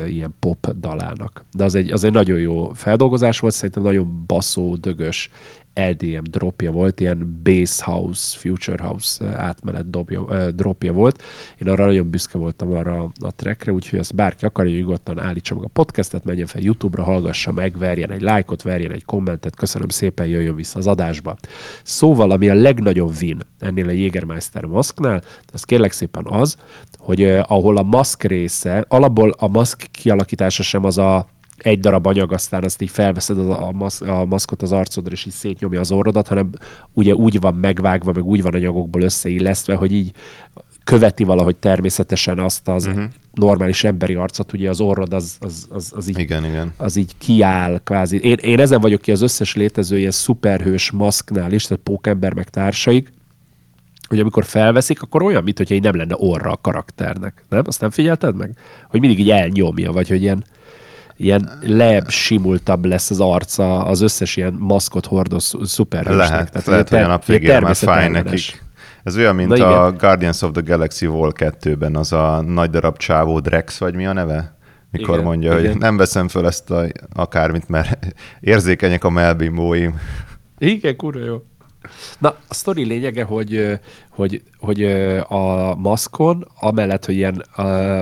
ilyen pop dalának. De az egy, az egy nagyon jó feldolgozás volt, szerintem nagyon baszó, dögös EDM dropja volt, ilyen bass house, future house eh, átmenet dobja, eh, dropja volt. Én arra nagyon büszke voltam arra a trackre, úgyhogy azt bárki akarja, nyugodtan állítsa meg a podcastet, menjen fel YouTube-ra, hallgassa meg, verjen egy lájkot, verjen egy kommentet, köszönöm szépen, jöjjön vissza az adásba. Szóval, ami a legnagyobb win ennél a Jägermeister maszknál, az kérlek szépen az, hogy eh, ahol a maszk része, alapból a maszk kialakítása sem az a egy darab anyag, aztán azt így felveszed a, a, masz, a maszkot az arcodra, és így szétnyomja az orrodat, hanem ugye úgy van megvágva, meg úgy van anyagokból összeillesztve, hogy így követi valahogy természetesen azt az uh-huh. normális emberi arcot, ugye az orrod az, az, az, az így Igen, igen. az így kiáll kvázi. Én, én ezen vagyok ki az összes létező ilyen szuperhős maszknál is, tehát pókember meg társaik, hogy amikor felveszik, akkor olyan, mintha így nem lenne orra a karakternek. Nem? Azt nem figyelted meg? Hogy mindig így elnyomja, vagy hogy ilyen, ilyen lebb, simultabb lesz az arca az összes ilyen maszkot hordó szu- szuperhősnek. Lehet, Tehát lehet, hogy a nap végére már fáj nekik. Ez olyan, mint Na a Guardians of the Galaxy Vol 2-ben, az a nagy darab csávó Drex, vagy mi a neve? Mikor Igen, mondja, igen. hogy nem veszem föl ezt a, akármit, mert érzékenyek a melbimbóim. Igen, kurva jó. Na, a sztori lényege, hogy, hogy, hogy a maszkon, amellett, hogy ilyen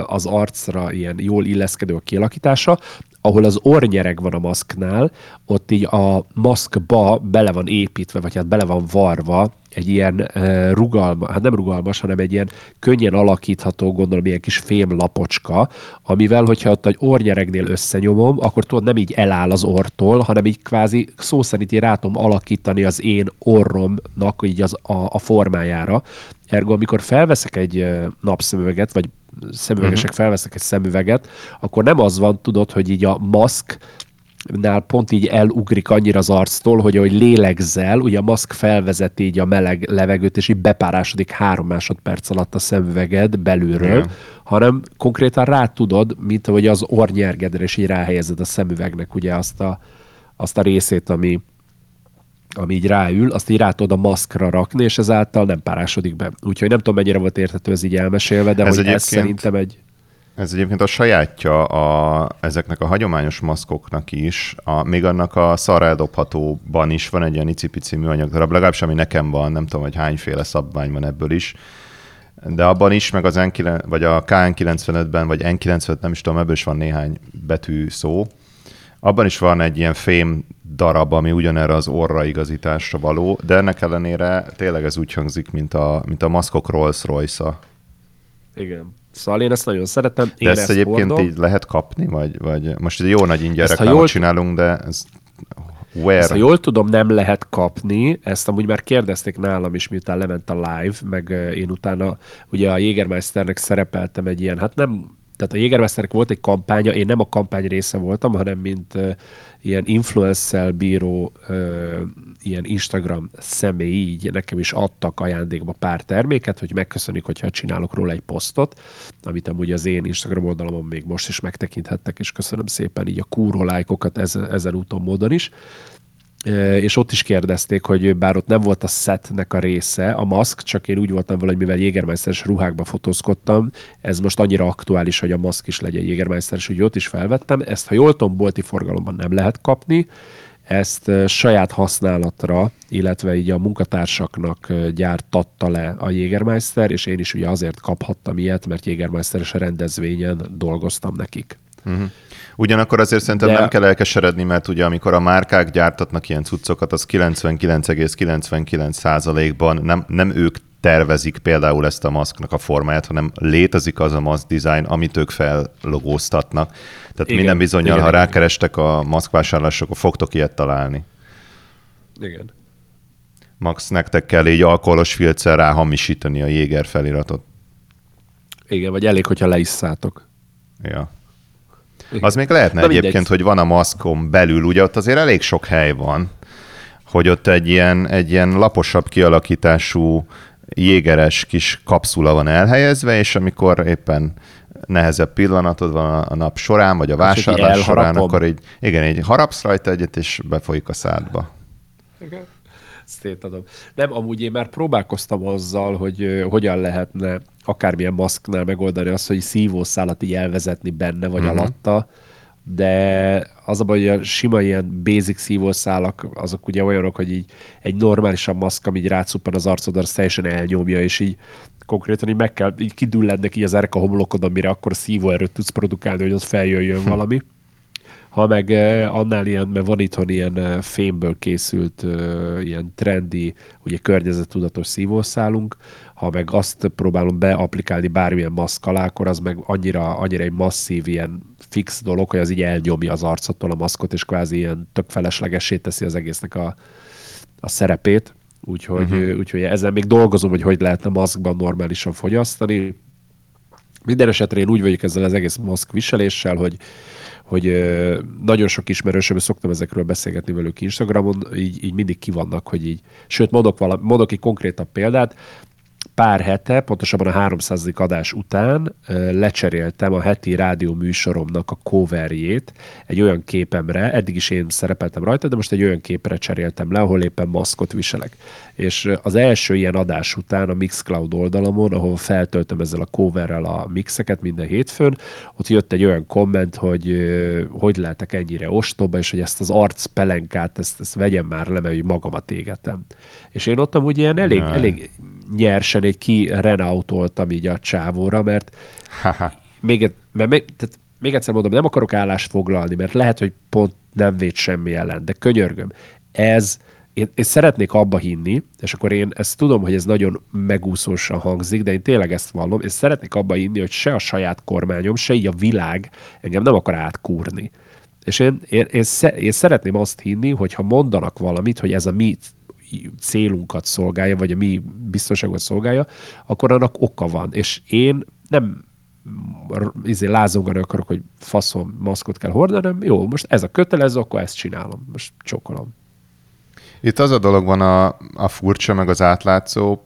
az arcra ilyen jól illeszkedő a kialakítása, ahol az ornyereg van a maszknál, ott így a maszkba bele van építve, vagy hát bele van varva egy ilyen rugalmas, hát nem rugalmas, hanem egy ilyen könnyen alakítható, gondolom, ilyen kis fém lapocska, amivel, hogyha ott egy ornyeregnél összenyomom, akkor tudod, nem így eláll az ortól, hanem így kvázi szó szerint így rá tudom alakítani az én orromnak így az, a, a formájára. Ergo, amikor felveszek egy napszemüveget, vagy szemüvegesek uh-huh. felveszek egy szemüveget, akkor nem az van, tudod, hogy így a maszk nál pont így elugrik annyira az arctól, hogy ahogy lélegzel, ugye a maszk felvezeti így a meleg levegőt, és így bepárásodik három másodperc alatt a szemüveged belülről, Igen. hanem konkrétan rá tudod, mint ahogy az ornyergedre, és így ráhelyezed a szemüvegnek ugye azt a, azt a részét, ami, ami így ráül, azt így rá tudod a maszkra rakni, és ezáltal nem párásodik be. Úgyhogy nem tudom, mennyire volt érthető ez így elmesélve, de Ez hogy ez szerintem egy... Ez egyébként a sajátja a, ezeknek a hagyományos maszkoknak is, a, még annak a szarra eldobhatóban is van egy ilyen icipici műanyag darab, legalábbis ami nekem van, nem tudom, hogy hányféle szabvány van ebből is, de abban is, meg az N9, vagy a KN95-ben, vagy N95, nem is tudom, ebből is van néhány betű szó. Abban is van egy ilyen fém darab, ami ugyanerre az orra igazításra való, de ennek ellenére tényleg ez úgy hangzik, mint a, mint a maszkok Rolls-Royce-a. Igen. Szóval én ezt nagyon szeretem. Én De ezt egyébként hordom. így lehet kapni, vagy, vagy most egy jó nagy ingyen Ezt, reklámot jól- csinálunk, de ez where? Ezt, ha jól tudom, nem lehet kapni. Ezt amúgy már kérdezték nálam is, miután lement a live, meg ö, én utána ugye a Jägermeisternek szerepeltem egy ilyen, hát nem, tehát a Jägermeisternek volt egy kampánya, én nem a kampány része voltam, hanem mint ö, ilyen influencer bíró ö, ilyen Instagram személy, így nekem is adtak ajándékba pár terméket, hogy megköszönik, hogyha csinálok róla egy posztot, amit amúgy az én Instagram oldalamon még most is megtekinthettek, és köszönöm szépen így a kúró lájkokat ezen, ezen úton módon is. És ott is kérdezték, hogy bár ott nem volt a setnek a része, a maszk, csak én úgy voltam vele, hogy mivel Jägermeisteres ruhákba fotózkodtam, ez most annyira aktuális, hogy a maszk is legyen Jägermeisteres, hogy ott is felvettem. Ezt, ha jól tudom, bolti forgalomban nem lehet kapni, ezt saját használatra, illetve így a munkatársaknak gyártatta le a Jägermeister, és én is ugye azért kaphattam ilyet, mert Jägermeisteres rendezvényen dolgoztam nekik. Ugyanakkor azért szerintem De- nem kell elkeseredni, mert ugye amikor a márkák gyártatnak ilyen cuccokat, az 99,99%-ban nem, nem ők tervezik például ezt a maszknak a formáját, hanem létezik az a maszk design, amit ők fellogóztatnak. Tehát Igen, minden bizonyal, igen, ha rákerestek a maszkvásárlásra, akkor fogtok ilyet találni. Igen. Max, nektek kell így alkoholos filccel ráhamisítani a Jéger feliratot. Igen, vagy elég, hogyha leisszátok. Ja. Igen. Az még lehetne mindegy. egyébként, hogy van a maszkon belül, ugye ott azért elég sok hely van, hogy ott egy ilyen, egy ilyen laposabb kialakítású jégeres kis kapszula van elhelyezve, és amikor éppen nehezebb pillanatod van a- nap során, vagy a így vásárlás során, akkor így, igen, így harapsz rajta egyet, és befolyik a szádba. Szétadom. Nem, amúgy én már próbálkoztam azzal, hogy hogyan lehetne akármilyen maszknál megoldani azt, hogy szívószálat így elvezetni benne vagy uh-huh. alatta, de az a baj, hogy a sima ilyen basic szívószálak, azok ugye olyanok, hogy így egy normálisabb maszk, ami így rácuppan az arcodra, az teljesen elnyomja, és így konkrétan így meg kell, így kidüllednek így az erek a homlokodon, mire akkor szívóerőt tudsz produkálni, hogy ott feljöjjön valami. Ha meg annál ilyen, mert van itthon ilyen fémből készült ilyen trendi, ugye környezettudatos szívószálunk, ha meg azt próbálom beaplikálni bármilyen maszk alá, akkor az meg annyira, annyira egy masszív ilyen fix dolog, hogy az így elnyomja az arcotól a maszkot, és kvázi ilyen tök feleslegessé teszi az egésznek a, a szerepét. Úgyhogy, uh-huh. úgyhogy ezen még dolgozom, hogy hogy lehetne maszkban normálisan fogyasztani. Minden esetre én úgy vagyok ezzel az egész maszk viseléssel, hogy, hogy nagyon sok ismerősöm, szoktam ezekről beszélgetni velük Instagramon, így, így mindig kivannak, hogy így, sőt, mondok, vala, mondok egy konkrétabb példát, pár hete, pontosabban a 300. adás után lecseréltem a heti rádió műsoromnak a coverjét egy olyan képemre, eddig is én szerepeltem rajta, de most egy olyan képre cseréltem le, ahol éppen maszkot viselek. És az első ilyen adás után a Mixcloud oldalamon, ahol feltöltöm ezzel a coverrel a mixeket minden hétfőn, ott jött egy olyan komment, hogy hogy lehetek ennyire ostoba, és hogy ezt az arc pelenkát, ezt, ezt vegyem már le, mert magamat égetem. És én ott amúgy ilyen elég, elég nyersen egy ki renautoltam így a csávóra, mert még, mert még, tehát még egyszer mondom, nem akarok állást foglalni, mert lehet, hogy pont nem véd semmi ellen, de könyörgöm, ez, én, én szeretnék abba hinni, és akkor én ezt tudom, hogy ez nagyon megúszósan hangzik, de én tényleg ezt vallom, és szeretnék abba hinni, hogy se a saját kormányom, se így a világ engem nem akar átkúrni. És én, én, én, én szeretném azt hinni, hogy ha mondanak valamit, hogy ez a mi célunkat szolgálja, vagy a mi biztonságot szolgálja, akkor annak oka van. És én nem izé lázongani akarok, hogy faszom, maszkot kell hordanom, jó, most ez a kötelező, akkor ezt csinálom. Most csokolom. Itt az a dolog van a, a furcsa, meg az átlátszó,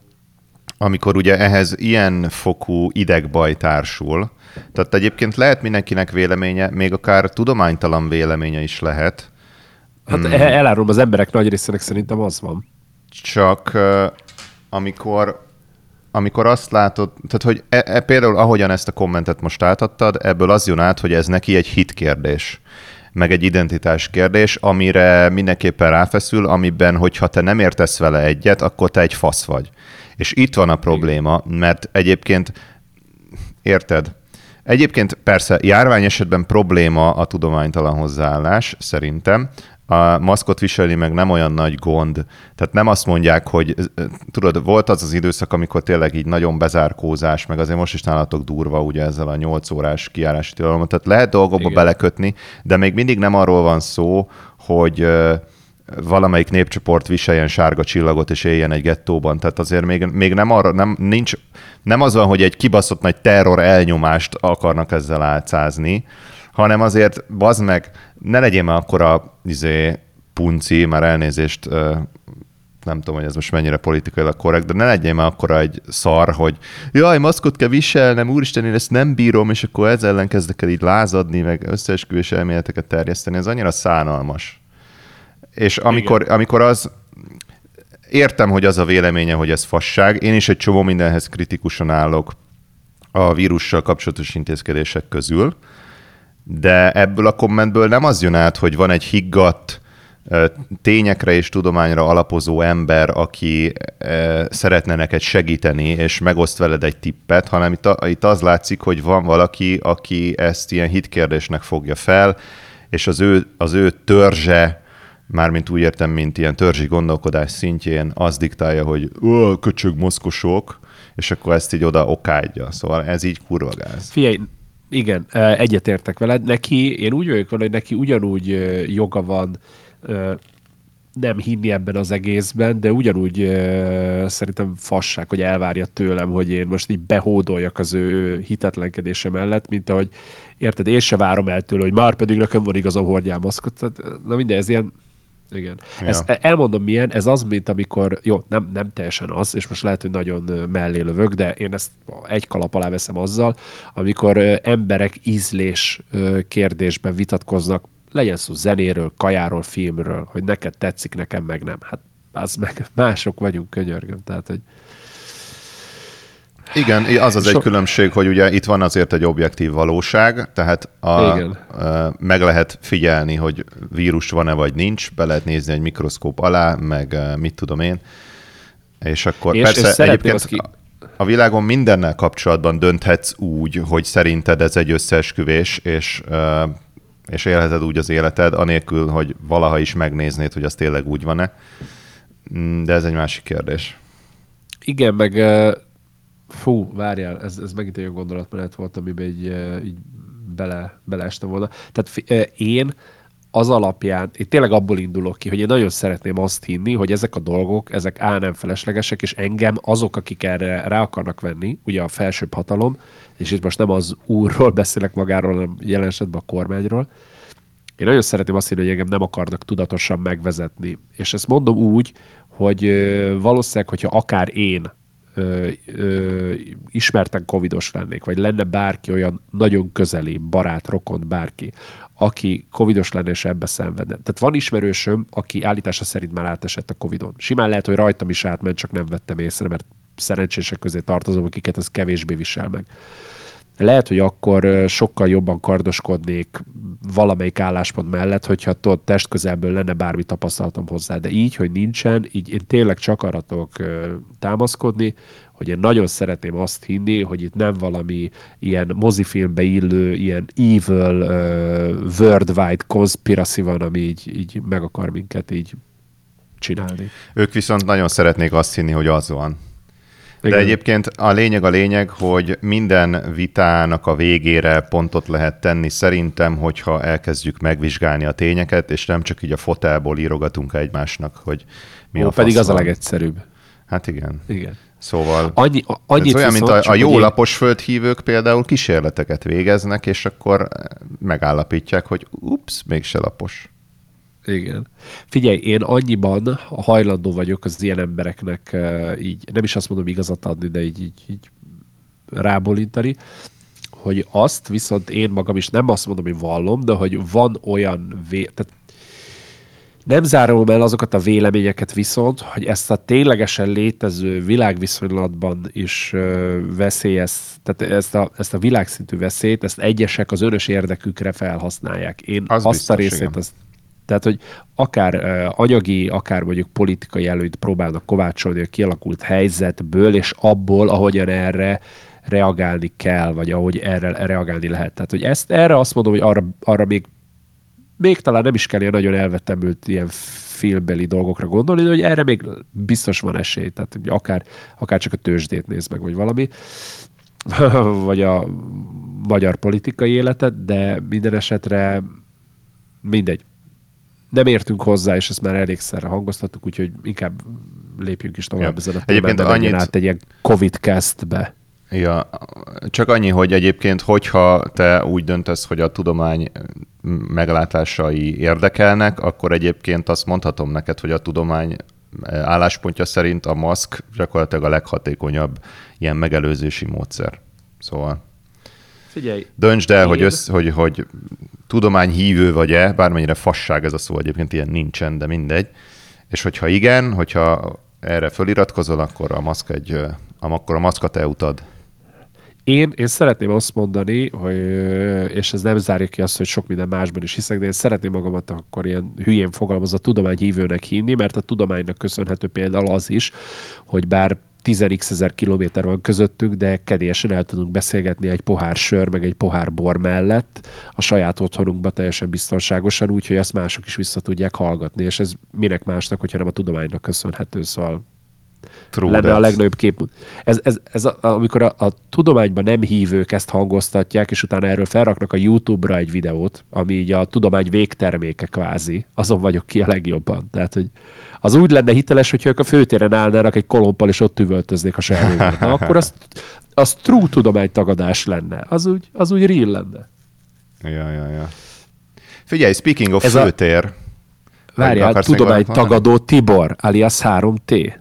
amikor ugye ehhez ilyen fokú idegbaj társul, tehát egyébként lehet mindenkinek véleménye, még akár tudománytalan véleménye is lehet. Hát hmm. elárulom, az emberek nagy részének szerintem az van. Csak amikor amikor azt látod, tehát hogy e, e, például ahogyan ezt a kommentet most átadtad, ebből az jön át, hogy ez neki egy hit kérdés meg egy identitás kérdés, amire mindenképpen ráfeszül, amiben, hogyha te nem értesz vele egyet, akkor te egy fasz vagy. És itt van a probléma, mert egyébként, érted, Egyébként persze járvány esetben probléma a tudománytalan hozzáállás, szerintem, a maszkot viselni meg nem olyan nagy gond. Tehát nem azt mondják, hogy tudod, volt az az időszak, amikor tényleg így nagyon bezárkózás, meg azért most is nálatok durva ugye ezzel a 8 órás kiárási tilalomot. Tehát lehet dolgokba Igen. belekötni, de még mindig nem arról van szó, hogy valamelyik népcsoport viseljen sárga csillagot és éljen egy gettóban. Tehát azért még, még nem, arra, nem, nincs, nem az van, hogy egy kibaszott nagy terror elnyomást akarnak ezzel átszázni, hanem azért bazd meg, ne legyél már akkora izé, punci, már elnézést, nem tudom, hogy ez most mennyire politikailag korrekt, de ne legyél már akkora egy szar, hogy jaj, maszkot kell viselnem, úristen, én ezt nem bírom, és akkor ezzel ellen kezdek el így lázadni, meg összeesküvés elméleteket terjeszteni, ez annyira szánalmas. És amikor, amikor az, értem, hogy az a véleménye, hogy ez fasság, én is egy csomó mindenhez kritikusan állok a vírussal kapcsolatos intézkedések közül, de ebből a kommentből nem az jön át, hogy van egy higgadt, tényekre és tudományra alapozó ember, aki szeretne neked segíteni, és megoszt veled egy tippet, hanem itt, az látszik, hogy van valaki, aki ezt ilyen hitkérdésnek fogja fel, és az ő, az ő törzse, mármint úgy értem, mint ilyen törzsi gondolkodás szintjén, az diktálja, hogy köcsög moszkosok, és akkor ezt így oda okádja. Szóval ez így kurva gáz. Figyelj, igen, egyetértek veled. Neki, én úgy vagyok hogy neki ugyanúgy joga van nem hinni ebben az egészben, de ugyanúgy szerintem fasság, hogy elvárja tőlem, hogy én most így behódoljak az ő hitetlenkedése mellett, mint ahogy érted, én se várom el tőle, hogy már pedig nekem van igazam, hordjál maszkot. Na minden, ez ilyen igen. Ja. Ez, elmondom milyen, ez az, mint amikor, jó, nem, nem teljesen az, és most lehet, hogy nagyon mellé lövök, de én ezt egy kalap alá veszem azzal, amikor emberek ízlés kérdésben vitatkoznak, legyen szó zenéről, kajáról, filmről, hogy neked tetszik, nekem meg nem. Hát az meg mások vagyunk, könyörgöm. Tehát, hogy igen, az az so... egy különbség, hogy ugye itt van azért egy objektív valóság, tehát a, Igen. meg lehet figyelni, hogy vírus van-e vagy nincs, be lehet nézni egy mikroszkóp alá, meg mit tudom én, és akkor és, persze és egyébként ki... a világon mindennel kapcsolatban dönthetsz úgy, hogy szerinted ez egy összeesküvés, és és élheted úgy az életed, anélkül, hogy valaha is megnéznéd, hogy az tényleg úgy van-e. Mm, de ez egy másik kérdés. Igen, meg Fú, várjál, ez, ez megint egy olyan gondolatmenet volt, amiben így, így bele, beleestem volna. Tehát én az alapján, én tényleg abból indulok ki, hogy én nagyon szeretném azt hinni, hogy ezek a dolgok, ezek á nem feleslegesek, és engem azok, akik erre rá akarnak venni, ugye a felsőbb hatalom, és itt most nem az úrról beszélek magáról, hanem jelen esetben a kormányról, én nagyon szeretném azt hinni, hogy engem nem akarnak tudatosan megvezetni. És ezt mondom úgy, hogy valószínűleg, hogyha akár én ö, ö, ismerten covidos lennék, vagy lenne bárki olyan nagyon közeli, barát, rokon, bárki, aki covidos lenne és ebbe szenvedne. Tehát van ismerősöm, aki állítása szerint már átesett a covidon. Simán lehet, hogy rajtam is átment, csak nem vettem észre, mert szerencsések közé tartozom, akiket ez kevésbé visel meg. Lehet, hogy akkor sokkal jobban kardoskodnék valamelyik álláspont mellett, hogyha tudod, test közelből lenne bármi tapasztalatom hozzá. De így, hogy nincsen, így én tényleg csak arra tudok támaszkodni, hogy én nagyon szeretném azt hinni, hogy itt nem valami ilyen mozifilmbe illő, ilyen evil, uh, worldwide conspiracy van, ami így, így meg akar minket így csinálni. Ők viszont nagyon szeretnék azt hinni, hogy az van. De Igen. egyébként a lényeg a lényeg, hogy minden vitának a végére pontot lehet tenni szerintem, hogyha elkezdjük megvizsgálni a tényeket, és nem csak így a fotelból írogatunk egymásnak, hogy mi Ó, a pedig az a legegyszerűbb. Hát igen. Igen. Szóval Annyi, a- ez annyit olyan, mint a, a jó én- lapos földhívők például kísérleteket végeznek, és akkor megállapítják, hogy ups, mégse lapos. Igen. Figyelj, én annyiban hajlandó vagyok az ilyen embereknek eh, így, nem is azt mondom igazat adni, de így, így, így rábólintani, hogy azt viszont én magam is nem azt mondom, hogy vallom, de hogy van olyan vé... Tehát nem zárom el azokat a véleményeket viszont, hogy ezt a ténylegesen létező világviszonylatban is ö, veszélyez, tehát ezt a, ezt a világszintű veszélyt, ezt egyesek az önös érdekükre felhasználják. Én Az azt a biztos, részét, igen. azt, tehát, hogy akár anyagi, akár mondjuk politikai előnyt próbálnak kovácsolni a kialakult helyzetből, és abból, ahogyan erre reagálni kell, vagy ahogy erre reagálni lehet. Tehát, hogy ezt, erre azt mondom, hogy arra, arra még még talán nem is kell ilyen nagyon elvetemült ilyen filmbeli dolgokra gondolni, de hogy erre még biztos van esély. Tehát hogy akár, akár csak a tőzsdét néz meg, vagy valami, vagy a magyar politikai életet, de minden esetre mindegy. Nem értünk hozzá, és ezt már elégszer hangoztattuk, úgyhogy inkább lépjünk is tovább Ja. ezen a Egyébként annyit- át egy ilyen Covid castbe. Ja, csak annyi, hogy egyébként, hogyha te úgy döntesz, hogy a tudomány meglátásai érdekelnek, akkor egyébként azt mondhatom neked, hogy a tudomány álláspontja szerint a maszk gyakorlatilag a leghatékonyabb ilyen megelőzési módszer. Szóval Figyelj, döntsd el, hogy, Én- össz, hogy, hogy tudományhívő vagy-e, bármennyire fasság ez a szó, egyébként ilyen nincsen, de mindegy. És hogyha igen, hogyha erre föliratkozol, akkor a maszk egy, akkor a maszkat elutad. Én, én szeretném azt mondani, hogy, és ez nem zárja ki azt, hogy sok minden másban is hiszek, de én szeretném magamat akkor ilyen hülyén fogalmazva tudományhívőnek hinni, mert a tudománynak köszönhető például az is, hogy bár 10x ezer kilométer van közöttünk, de kedélyesen el tudunk beszélgetni egy pohár sör, meg egy pohár bor mellett. A saját otthonunkba teljesen biztonságosan, úgyhogy ezt mások is vissza tudják hallgatni, és ez minek másnak, hogyha nem a tudománynak köszönhető, szóval True lenne a legnagyobb kép. Ez, ez, ez a, amikor a, a tudományban nem hívők ezt hangoztatják, és utána erről felraknak a YouTube-ra egy videót, ami így a tudomány végterméke kvázi, azon vagyok ki a legjobban. Tehát, hogy az úgy lenne hiteles, hogyha ők a főtéren állnának egy kolompal, és ott üvöltöznék a Na, akkor az, az true tudománytagadás lenne. Az úgy, az úgy real lenne. Ja, ja, ja. Figyelj, speaking of Ez a- főtér. Várjál, még valamit tudománytagadó Tibor, alias 3T.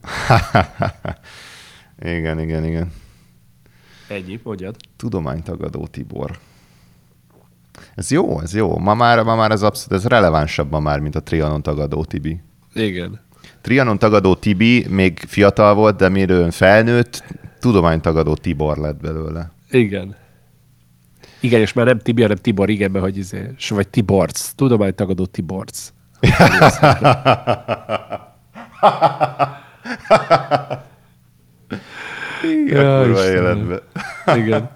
Igen, igen, igen. Ennyi, mondjad. Tudománytagadó Tibor. Ez jó, ez jó. Ma már, ma már ez abszolút, ez relevánsabb ma már, mint a Trianon tagadó Tibi. Igen. Trianon tagadó Tibi még fiatal volt, de mire felnőtt, tudománytagadó Tibor lett belőle. Igen. Igen, és már nem Tibi, hanem Tibor, igen, mert hogy izé, vagy Tiborc, tudománytagadó Tiborc. Igen, Ja, kurva. Igen.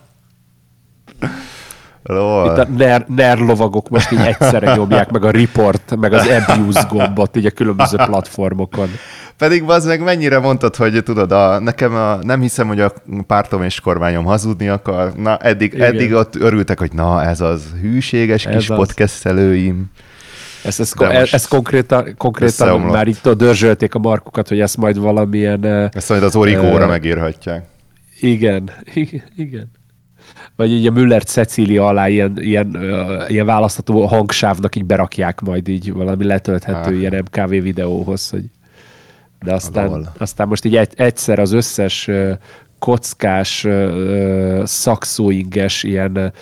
Lol. Itt a ner, ner lovagok most így egyszerre nyomják meg a report, meg az abuse gombot így a különböző platformokon. Pedig az meg mennyire mondtad, hogy tudod, a, nekem a, nem hiszem, hogy a pártom és kormányom hazudni akar. Na, eddig, Igen. eddig ott örültek, hogy na, ez az hűséges Ez kis az. podcastelőim. Ez, ez, De ez, most ez konkrétan, konkrétan már itt dörzsölték a markukat, hogy ezt majd valamilyen... Ezt majd az origóra Ö, megírhatják. Igen, igen, igen. Vagy így a Müller Cecília alá ilyen, ilyen, ilyen választható hangsávnak így berakják majd így valami letölthető Ah. ilyen MKV videóhoz, hogy de aztán, aztán most így egy, egyszer az összes kockás, szakszóinges, ilyen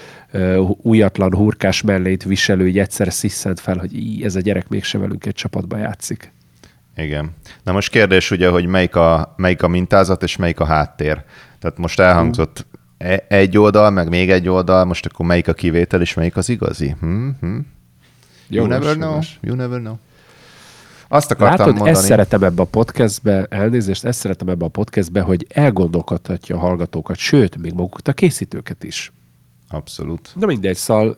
újatlan hurkás mellét viselő, így egyszer sziszent fel, hogy í, ez a gyerek mégsem velünk egy csapatba játszik. Igen. Na most kérdés ugye, hogy melyik a, melyik a mintázat és melyik a háttér. Tehát most elhangzott e- egy oldal, meg még egy oldal, most akkor melyik a kivétel és melyik az igazi? Hm? Hm? You Jogos, never know. jogos. You never know. Azt akartam Látod, mondani. ezt szeretem ebbe a podcastbe, elnézést, ezt szeretem ebbe a podcastbe, hogy elgondolkodhatja a hallgatókat, sőt, még magukat a készítőket is. Abszolút. De mindegy, szóval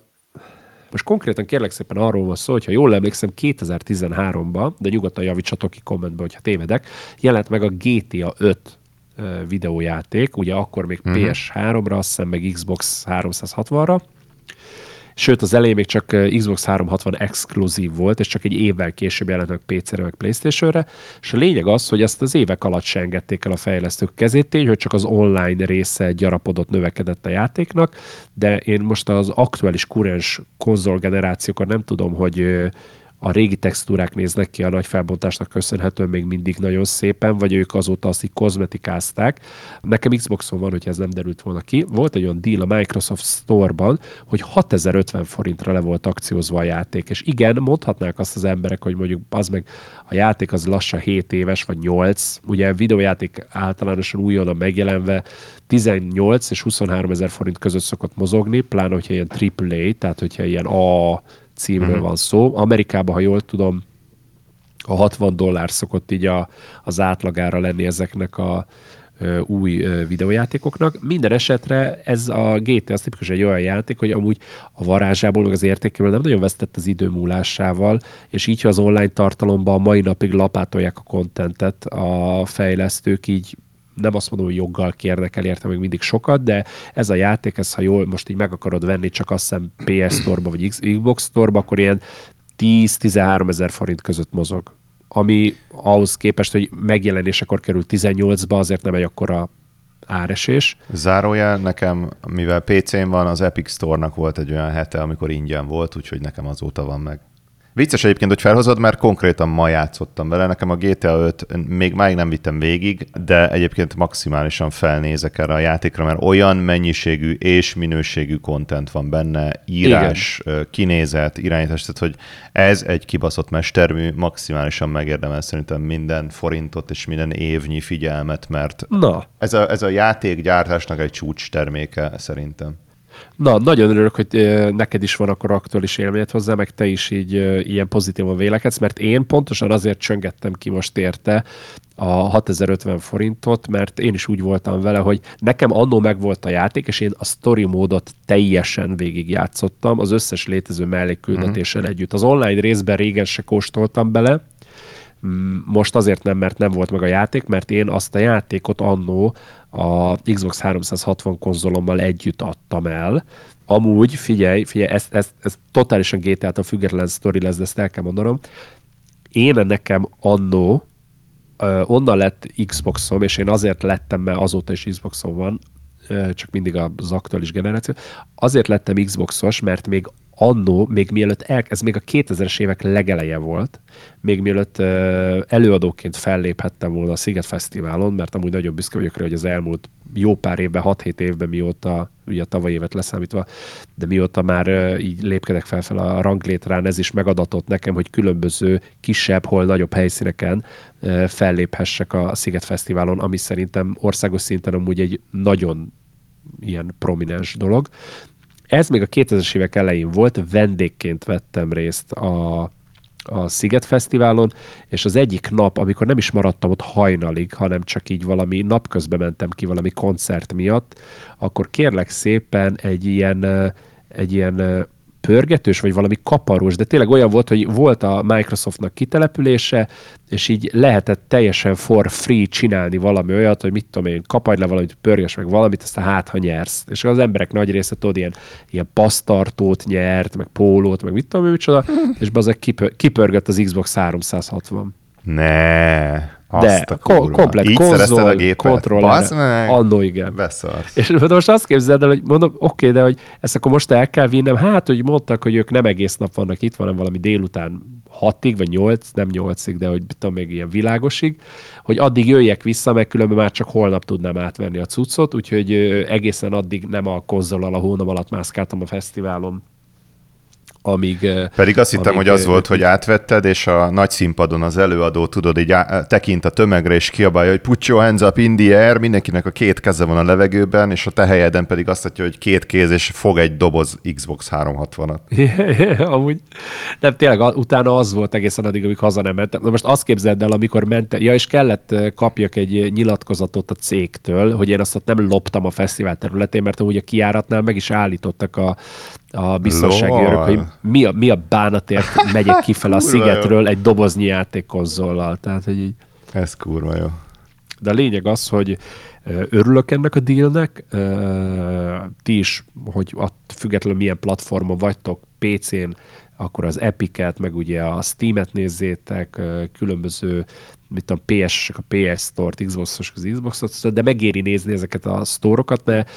most konkrétan kérlek szépen arról van szó, hogyha jól emlékszem, 2013-ban, de nyugodtan javítsatok ki kommentbe, hogyha tévedek, jelent meg a GTA 5 ö, videójáték, ugye akkor még Mhm. uh-huh. PS3-ra, azt hiszem meg Xbox 360-ra, Sőt, az elején még csak ö, Xbox 360 exkluzív volt, és csak egy évvel később jelent meg PC-re, meg Playstation-re, és a lényeg az, hogy ezt az évek alatt se engedték el a fejlesztők kezét, tény, hogy csak az online része gyarapodott, növekedett a játéknak, de én most az aktuális kurens konzolgenerációkat nem tudom, hogy ö, a régi textúrák néznek ki a nagy felbontásnak köszönhetően még mindig nagyon szépen, vagy ők azóta azt így kozmetikázták. Nekem Xboxon van, hogyha ez nem derült volna ki. Volt egy olyan deal a Microsoft Store-ban, hogy 6050 forintra le volt akciózva a játék. És igen, mondhatnák azt az emberek, hogy mondjuk az meg a játék az lassan 7 éves, vagy 8. Ugye videójáték általánosan újonnan megjelenve 18 és 23 ezer forint között szokott mozogni, pláne, hogyha ilyen AAA, tehát hogyha ilyen A címről uh-huh. van szó. Amerikában, ha jól tudom, a 60 dollár szokott így a, az átlagára lenni ezeknek a ö, új ö, videójátékoknak. Minden esetre ez a GT az tipikus egy olyan játék, hogy amúgy a varázsából, meg az értékéből nem nagyon vesztett az idő múlásával, és így, ha az online tartalomban a mai napig lapátolják a kontentet a fejlesztők, így nem azt mondom, hogy joggal kérnek el érte még mindig sokat, de ez a játék, ez ha jól most így meg akarod venni, csak azt hiszem PS Store-ba vagy Xbox Store-ba, akkor ilyen 10-13 ezer forint között mozog. Ami ahhoz képest, hogy megjelenésekor kerül 18-ba, azért nem egy akkora áresés. Zárójel nekem, mivel PC-n van, az Epic Store-nak volt egy olyan hete, amikor ingyen volt, úgyhogy nekem azóta van meg. Vicces egyébként, hogy felhozod, mert konkrétan ma játszottam vele. Nekem a GTA 5 még máig nem vittem végig, de egyébként maximálisan felnézek erre a játékra, mert olyan mennyiségű és minőségű content van benne, írás, Igen. kinézet, irányítás, tehát hogy ez egy kibaszott mestermű, maximálisan megérdemel szerintem minden forintot és minden évnyi figyelmet, mert Na, ez a, ez a játékgyártásnak egy csúcs terméke szerintem. Na, nagyon örülök, hogy neked is van akkor aktuális élményed hozzá, meg te is így ilyen pozitívan vélekedsz, mert én pontosan azért csöngettem ki most érte a 6050 forintot, mert én is úgy voltam vele, hogy nekem annó meg volt a játék, és én a story módot teljesen végigjátszottam, az összes létező mellékküldetésen uh-huh. együtt. Az online részben régen se kóstoltam bele, most azért nem, mert nem volt meg a játék, mert én azt a játékot annó a Xbox 360 konzolommal együtt adtam el. Amúgy, figyelj, figyelj, ez, ez, ez totálisan GTA-tól független sztori lesz, de ezt el kell mondanom. Én nekem annó onnan lett Xboxom, és én azért lettem, mert azóta is Xboxom van, csak mindig az aktuális generáció, azért lettem Xboxos, mert még annó, még mielőtt el, ez még a 2000-es évek legeleje volt, még mielőtt ö, előadóként felléphettem volna a Sziget Fesztiválon, mert amúgy nagyon büszke vagyok rá, hogy az elmúlt jó pár évben, 6-7 évben mióta, ugye a tavaly évet leszámítva, de mióta már ö, így lépkedek fel, fel a ranglétrán, ez is megadatott nekem, hogy különböző kisebb, hol nagyobb helyszíneken ö, felléphessek a Sziget Fesztiválon, ami szerintem országos szinten amúgy egy nagyon ilyen prominens dolog. Ez még a 2000-es évek elején volt, vendégként vettem részt a, a Sziget Fesztiválon, és az egyik nap, amikor nem is maradtam ott hajnalig, hanem csak így valami napközben mentem ki valami koncert miatt, akkor kérlek szépen egy ilyen, egy ilyen pörgetős, vagy valami kaparós, de tényleg olyan volt, hogy volt a Microsoftnak kitelepülése, és így lehetett teljesen for free csinálni valami olyat, hogy mit tudom én, kapadj le valamit, pörges meg valamit, aztán hát, ha nyersz. És az emberek nagy része, tudod, ilyen, ilyen pasztartót nyert, meg pólót, meg mit tudom én, micsoda, és bazeg kipör, kipörgött az Xbox 360. Ne. De a ko- komplet Így szerezted a konzol, gépet? kontroller, annó igen. Beszarsz. És most azt képzeld el, hogy mondom, oké, de hogy ezt akkor most el kell vinnem. Hát, hogy mondtak, hogy ők nem egész nap vannak itt, hanem valami délután hatig, vagy nyolc, nem nyolcig, de hogy tudom, még ilyen világosig, hogy addig jöjjek vissza, meg különben már csak holnap tudnám átvenni a cuccot, úgyhogy egészen addig nem a konzolal a hónam alatt mászkáltam a fesztiválon, amíg... ö, Pedig azt hittem, hogy az ö, volt, hogy átvetted, és a nagy színpadon az előadó, tudod, így á- tekint a tömegre, és kiabálja, hogy put your hands up in the air, mindenkinek a két keze van a levegőben, és a te helyeden pedig azt mondja, hogy két kéz, és fog egy doboz Xbox 360-at. Amúgy nem, tényleg utána az volt egészen addig, amíg haza nem mentem. Na most azt képzeld el, amikor mentem, ja, és kellett ö, kapjak egy nyilatkozatot a cégtől, hogy én azt ott nem loptam a fesztivál területén, mert úgy a kiáratnál meg is állítottak a, a biztonsági Lol. hogy mi a, mi a bánatért megyek kifele a Kurva jó. szigetről egy doboznyi játékkonzollal. Tehát, hogy így, Ez kurva jó. de a lényeg az, hogy örülök ennek a dealnek, ö, ti is, hogy függetlenül milyen platformon vagytok, PC-n, akkor az Epic-et, meg ugye a Steam-et nézzétek, különböző mit tudom, PS-esek a PS Store-t, Xbox-osok az Xbox-ot, de megéri nézni ezeket a sztórokat, mert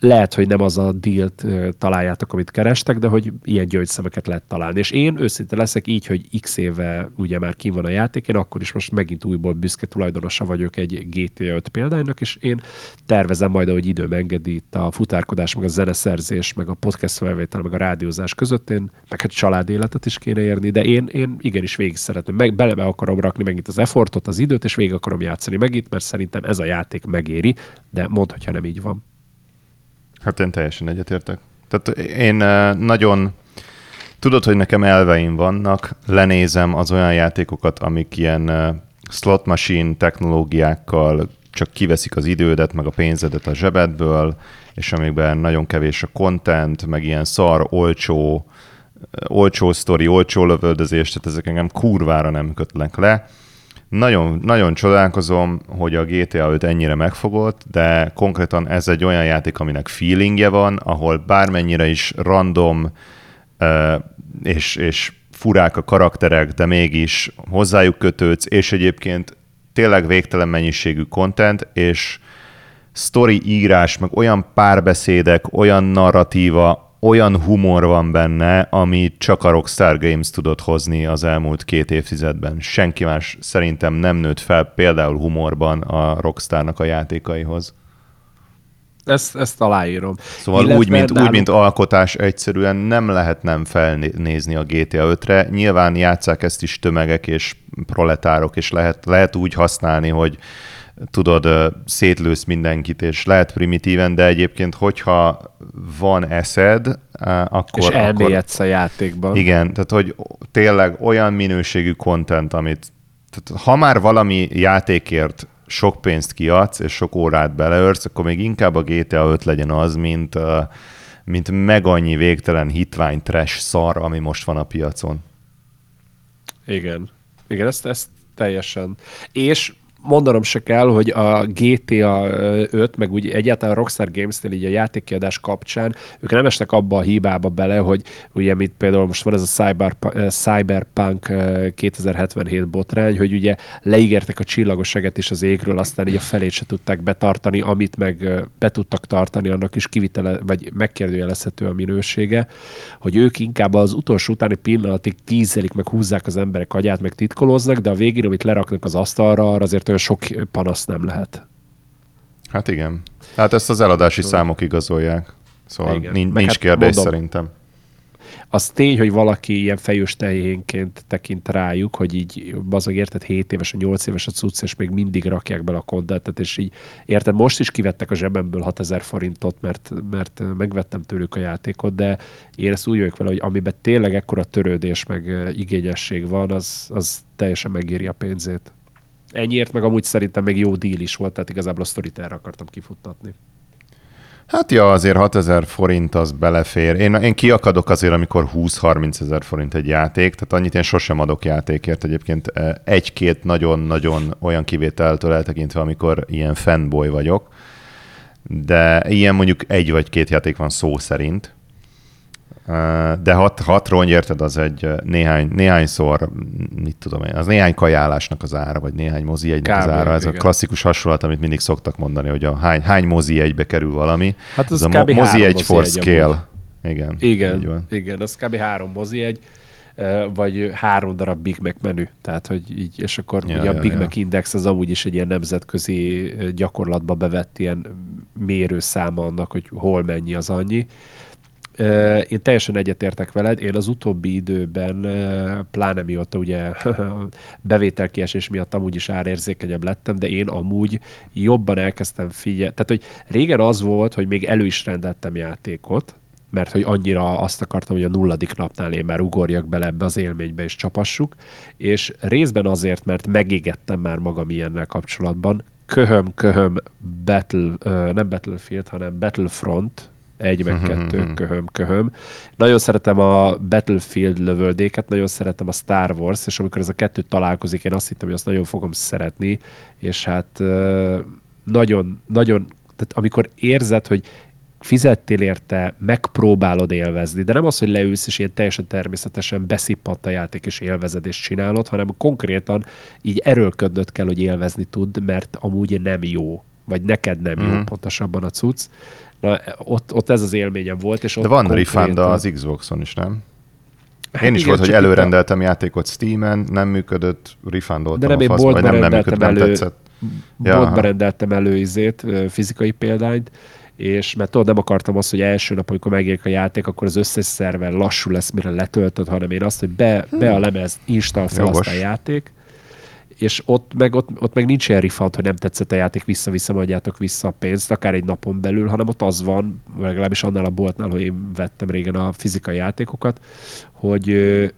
lehet, hogy nem az a dílt találjátok, amit kerestek, de hogy ilyen gyöngyszemeket lehet találni. És én őszinte leszek így, hogy x éve ugye már kim van a játék, én akkor is most megint újból büszke tulajdonosa vagyok egy GTA 5 példánynak, és én tervezem majd, hogy időm engedi itt a futárkodás, meg a zeneszerzés, meg a podcast felvétel, meg a rádiózás között, én meg hát család életet is kéne érni, de én, én igenis végig szeretném, meg bele be akarom rakni megint az effortot, az időt, és végig akarom játszani megint, mert szerintem ez a játék megéri, de mondd, hogyha nem így van. Hát én teljesen egyetértek. Tehát én nagyon... Tudod, hogy nekem elveim vannak, lenézem az olyan játékokat, amik ilyen slot machine technológiákkal csak kiveszik az idődet, meg a pénzedet a zsebedből, és amikben nagyon kevés a content, meg ilyen szar, olcsó, olcsó sztori, olcsó lövöldözés, tehát ezek engem kurvára nem kötnek le. Nagyon, nagyon csodálkozom, hogy a GTA 5 ennyire megfogott, de konkrétan ez egy olyan játék, aminek feelingje van, ahol bármennyire is random és, és furák a karakterek, de mégis hozzájuk kötődsz, és egyébként tényleg végtelen mennyiségű content, és sztori írás, meg olyan párbeszédek, olyan narratíva, olyan humor van benne, ami csak a Rockstar Games tudott hozni az elmúlt két évtizedben. Senki más szerintem nem nőtt fel például humorban a Rockstarnak a játékaihoz. Ezt, ezt aláírom. Szóval Illetve úgy mint, úgy, nálunk- mint alkotás egyszerűen nem lehet nem felnézni a GTA 5-re. Nyilván játszák ezt is tömegek és proletárok, és lehet, lehet úgy használni, hogy tudod, szétlősz mindenkit, és lehet primitíven, de egyébként, hogyha van eszed, akkor... És elmélyedsz a játékban. igen, tehát hogy tényleg olyan minőségű content, amit tehát ha már valami játékért sok pénzt kiadsz, és sok órát beleörsz, akkor még inkább a GTA 5 legyen az, mint, mint meg annyi végtelen hitvány trash szar, ami most van a piacon. Igen. Igen, ezt, ezt teljesen. És mondanom se kell, hogy a GTA 5, meg úgy egyáltalán a Rockstar Games-nél így a játékkiadás kapcsán, ők nem estek abba a hibába bele, hogy ugye mit például most van ez a Cyber, Cyberpunk eh, 2077 botrány, hogy ugye leígértek a csillagosságet is az égről, aztán így a felét se tudták betartani, amit meg be tudtak tartani, annak is kivitele, vagy megkérdőjelezhető a minősége, hogy ők inkább az utolsó utáni pillanatig tízelik, meg húzzák az emberek agyát, meg titkolóznak, de a végén, amit leraknak az asztalra, arra azért olyan sok panasz nem lehet. Hát igen. Hát ezt az eladási számok igazolják. Szóval Igen. nincs, nincs hát kérdés mondom, szerintem. Az tény, hogy valaki ilyen fejős tehénként tekint rájuk, hogy így bazog érted 7 éves, a 8 éves a cucc, és még mindig rakják bele a kontentet, és így érted, most is kivettek a zsebemből 6000 forintot, mert, mert megvettem tőlük a játékot, de én ezt úgy vagyok vele, hogy amiben tényleg ekkora törődés, meg eh, igényesség van, az, az teljesen megéri a pénzét. Ennyiért meg amúgy szerintem még jó díl is volt, tehát igazából a sztorit erre akartam kifuttatni. Hát ja, azért 6000 forint az belefér. Én, én kiakadok azért, amikor 20-30 ezer forint egy játék, tehát annyit én sosem adok játékért. Egyébként eh, egy-két nagyon-nagyon olyan kivételtől eltekintve, amikor ilyen fanboy vagyok, de ilyen mondjuk egy vagy két játék van szó szerint. De hat, hat rongy, érted, az egy néhány, néhányszor, mit tudom én, az néhány kajálásnak az ára, vagy néhány mozi egynek az ára. Ez igen. a klasszikus hasonlat, amit mindig szoktak mondani, hogy a hány, hány mozi egybe kerül valami. Hát az Ez a mozi egy for scale. Igen, igen, igen, az kb. három mozi egy vagy három darab Big Mac menü. Tehát, hogy így, és akkor ja, ugye a Big ja, Mac ja. Index az amúgy is egy ilyen nemzetközi gyakorlatba bevett ilyen mérőszáma annak, hogy hol mennyi az annyi. Én teljesen egyetértek veled, én az utóbbi időben, pláne mióta ugye bevételkiesés miatt amúgy is árérzékenyebb lettem, de én amúgy jobban elkezdtem figyelni. Tehát, hogy régen az volt, hogy még elő is rendeltem játékot, mert hogy annyira azt akartam, hogy a nulladik napnál én már ugorjak bele ebbe az élménybe és csapassuk, és részben azért, mert megégettem már magam ilyennel kapcsolatban, köhöm, köhöm, Battle, nem Battlefield, hanem Battlefront, egy meg kettő, köhöm, köhöm. Nagyon szeretem a Battlefield lövöldéket, nagyon szeretem a Star Wars, és amikor ez a kettő találkozik, én azt hittem, hogy azt nagyon fogom szeretni, és hát nagyon, nagyon, tehát amikor érzed, hogy fizettél érte, megpróbálod élvezni, de nem az, hogy leülsz és ilyen teljesen természetesen beszippant a játék és élvezed és csinálod, hanem konkrétan így erőlködnöd kell, hogy élvezni tud, mert amúgy nem jó, vagy neked nem mm. jó mhm. pontosabban a cucc. Ott, ott ez az élményem volt. És de van konkrétan... refund az Xboxon is, nem? Hát Én is igen, volt, hogy előrendeltem a... játékot Steam-en, nem működött, refundoltam De nem, én boltban nem, nem működött, elő, nem tetszett. Ja, rendeltem elő izét, fizikai példányt, és mert tudod, nem akartam azt, hogy első nap, amikor megjelenik a játék, akkor az összes szerver lassú lesz, mire letöltöd, hanem én azt, hogy be, be a lemez, install fel azt a játék, és ott meg, ott, ott meg nincs ilyen refund, hogy nem tetszett a játék, vissza-vissza adjátok vissza a pénzt, akár egy napon belül, hanem ott az van, legalábbis annál a boltnál, hogy én vettem régen a fizikai játékokat, hogy,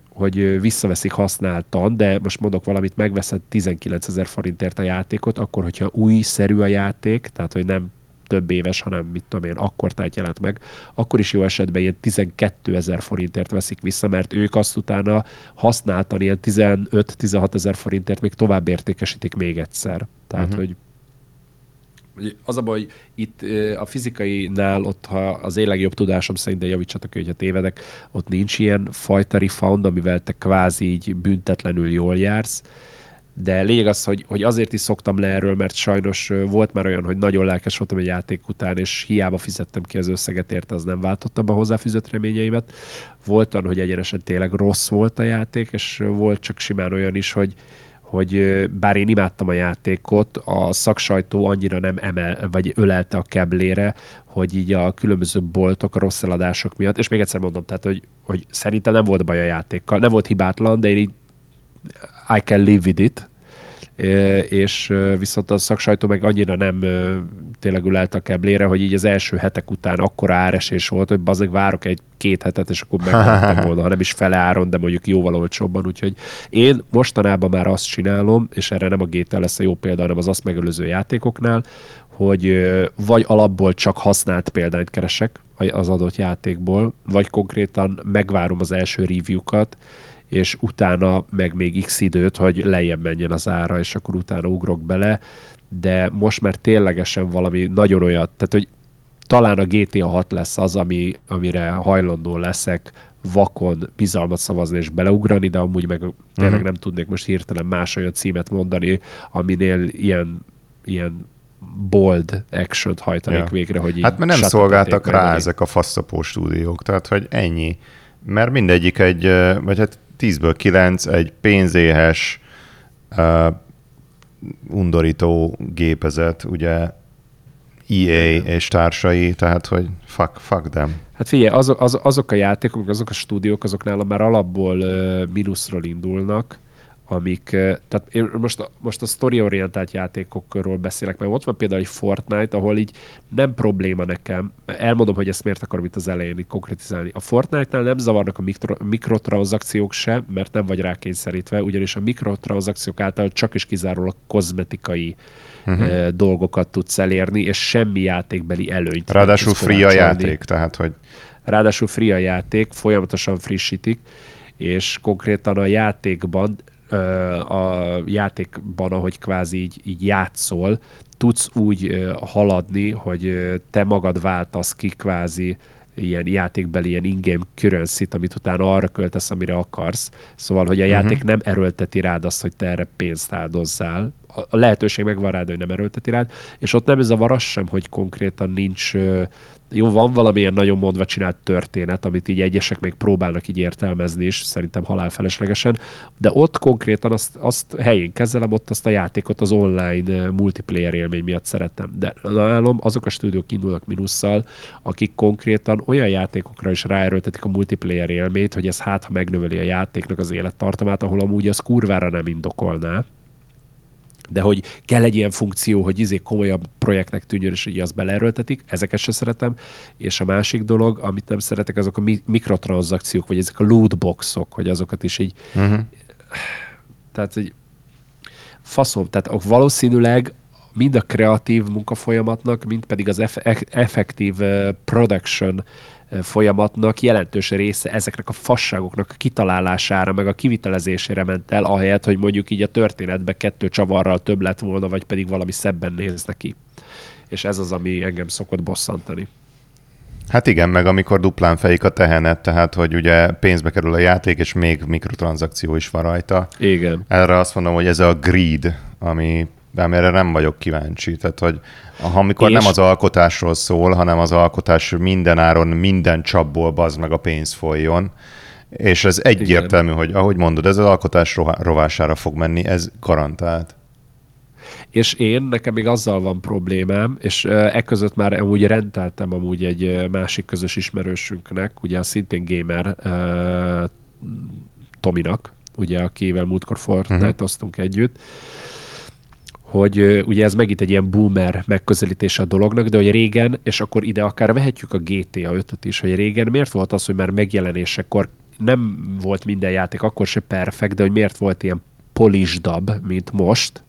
hogy visszaveszik használtan, de most mondok valamit, megveszed 19 ezer forintért a játékot, akkor, hogyha új-szerű a játék, tehát hogy nem több éves, hanem mit tudom én, akkor tehát jelent meg, akkor is jó esetben ilyen 12 ezer forintért veszik vissza, mert ők azt utána használtan ilyen 15-16 ezer forintért még tovább értékesítik még egyszer. Tehát, uh-huh. hogy az a baj, hogy itt a fizikai-nál ott, ha az én legjobb tudásom szerint, de javítsatok, hogyha tévedek, ott nincs ilyen fajta refund, amivel te kvázi így büntetlenül jól jársz, de lényeg az, hogy, hogy azért is szoktam le erről, mert sajnos volt már olyan, hogy nagyon lelkes voltam egy játék után, és hiába fizettem ki az összeget érte, az nem váltotta be a hozzáfűzött reményeimet. Volt olyan, hogy egyenesen tényleg rossz volt a játék, és volt csak simán olyan is, hogy, hogy bár én imádtam a játékot, a szaksajtó annyira nem emel, vagy ölelte a keblére, hogy így a különböző boltok, a rossz eladások miatt, és még egyszer mondom, tehát, hogy, hogy szerintem nem volt baj a játékkal, nem volt hibátlan, de én így I can live with it, és viszont a szaksajtó meg annyira nem tényleg ülelt a keblére, hogy így az első hetek után akkora áresés volt, hogy bazeg várok egy két hetet, és akkor megvettem volna, ha nem is fele áron, de mondjuk jóval olcsóbban, úgyhogy én mostanában már azt csinálom, és erre nem a GTL lesz a jó példa, hanem az azt megelőző játékoknál, hogy vagy alapból csak használt példányt keresek az adott játékból, vagy konkrétan megvárom az első review-kat, és utána meg még x időt, hogy lejjebb menjen az ára, és akkor utána ugrok bele, de most már ténylegesen valami nagyon olyat, tehát hogy talán a GTA 6 lesz az, ami, amire hajlandó leszek vakon bizalmat szavazni és beleugrani, de amúgy meg tényleg uh-huh. nem tudnék most hirtelen más olyan címet mondani, aminél ilyen, ilyen bold action hajtanék ja. végre, hogy Hát mert nem szolgáltak rá ezek a faszapó stúdiók, tehát hogy ennyi. Mert mindegyik egy, vagy hát 10-ből 9 egy pénzéhes, uh, undorító gépezet, ugye EA és társai, tehát hogy fuck, fuck them. Hát figyelj, az, az, azok a játékok, azok a stúdiók, azoknál már alapból uh, mínuszról indulnak, amik, tehát én most, most a story-orientált játékokról beszélek, mert ott van például egy Fortnite, ahol így nem probléma nekem, elmondom, hogy ezt miért akarom itt az elején így konkrétizálni. A Fortnite-nál nem zavarnak a mikro, mikrotranszakciók se, mert nem vagy rákényszerítve, ugyanis a mikrotranszakciók által csak is kizárólag kozmetikai uh-huh. dolgokat tudsz elérni, és semmi játékbeli előnyt. Ráadásul free a játék, tehát hogy... Ráadásul free a játék, folyamatosan frissítik, és konkrétan a játékban a játékban, ahogy kvázi így, így játszol, tudsz úgy haladni, hogy te magad váltasz ki kvázi ilyen játékbeli, ilyen in-game currency amit utána arra költesz, amire akarsz. Szóval, hogy a játék uh-huh. nem erőlteti rád azt, hogy te erre pénzt áldozzál. A lehetőség megvan rád, hogy nem erőlteti rád, és ott nem ez a varas sem, hogy konkrétan nincs jó, van valamilyen nagyon mondva csinált történet, amit így egyesek még próbálnak így értelmezni, és szerintem halálfeleslegesen, de ott konkrétan azt, azt helyén kezelem, ott azt a játékot az online multiplayer élmény miatt szeretem. De nálom azok a stúdiók indulnak minusszal, akik konkrétan olyan játékokra is ráerőltetik a multiplayer élményt, hogy ez hát, ha megnöveli a játéknak az élettartamát, ahol amúgy az kurvára nem indokolná de hogy kell egy ilyen funkció, hogy izé komolyabb projektnek tűnjön, és így azt beleerőltetik, ezeket se szeretem. És a másik dolog, amit nem szeretek, azok a mikrotranszakciók, vagy ezek a lootboxok, hogy azokat is így... Uh-huh. Tehát, hogy faszom, tehát valószínűleg mind a kreatív munkafolyamatnak, mind pedig az effektív eh, production folyamatnak jelentős része ezeknek a fasságoknak a kitalálására, meg a kivitelezésére ment el, ahelyett, hogy mondjuk így a történetbe kettő csavarral több lett volna, vagy pedig valami szebben néz neki. És ez az, ami engem szokott bosszantani. Hát igen, meg amikor duplán fejik a tehenet, tehát hogy ugye pénzbe kerül a játék, és még mikrotranszakció is van rajta. Igen. Erre azt mondom, hogy ez a greed, ami amire nem vagyok kíváncsi. Tehát, hogy amikor és... nem az alkotásról szól, hanem az alkotás minden áron, minden csapból bazd meg a pénz folyjon, és ez egyértelmű, Igen. hogy ahogy mondod, ez az alkotás rovására fog menni, ez garantált. És én, nekem még azzal van problémám, és e között már amúgy rendeltem amúgy egy másik közös ismerősünknek, ugye a szintén gamer uh, Tominak, ugye akivel múltkor Fortnite-oztunk uh-huh. együtt, hogy ugye ez megint egy ilyen boomer megközelítése a dolognak, de hogy régen, és akkor ide akár vehetjük a GTA 5-öt is, hogy régen miért volt az, hogy már megjelenésekor nem volt minden játék akkor se perfekt, de hogy miért volt ilyen polisdab, mint most,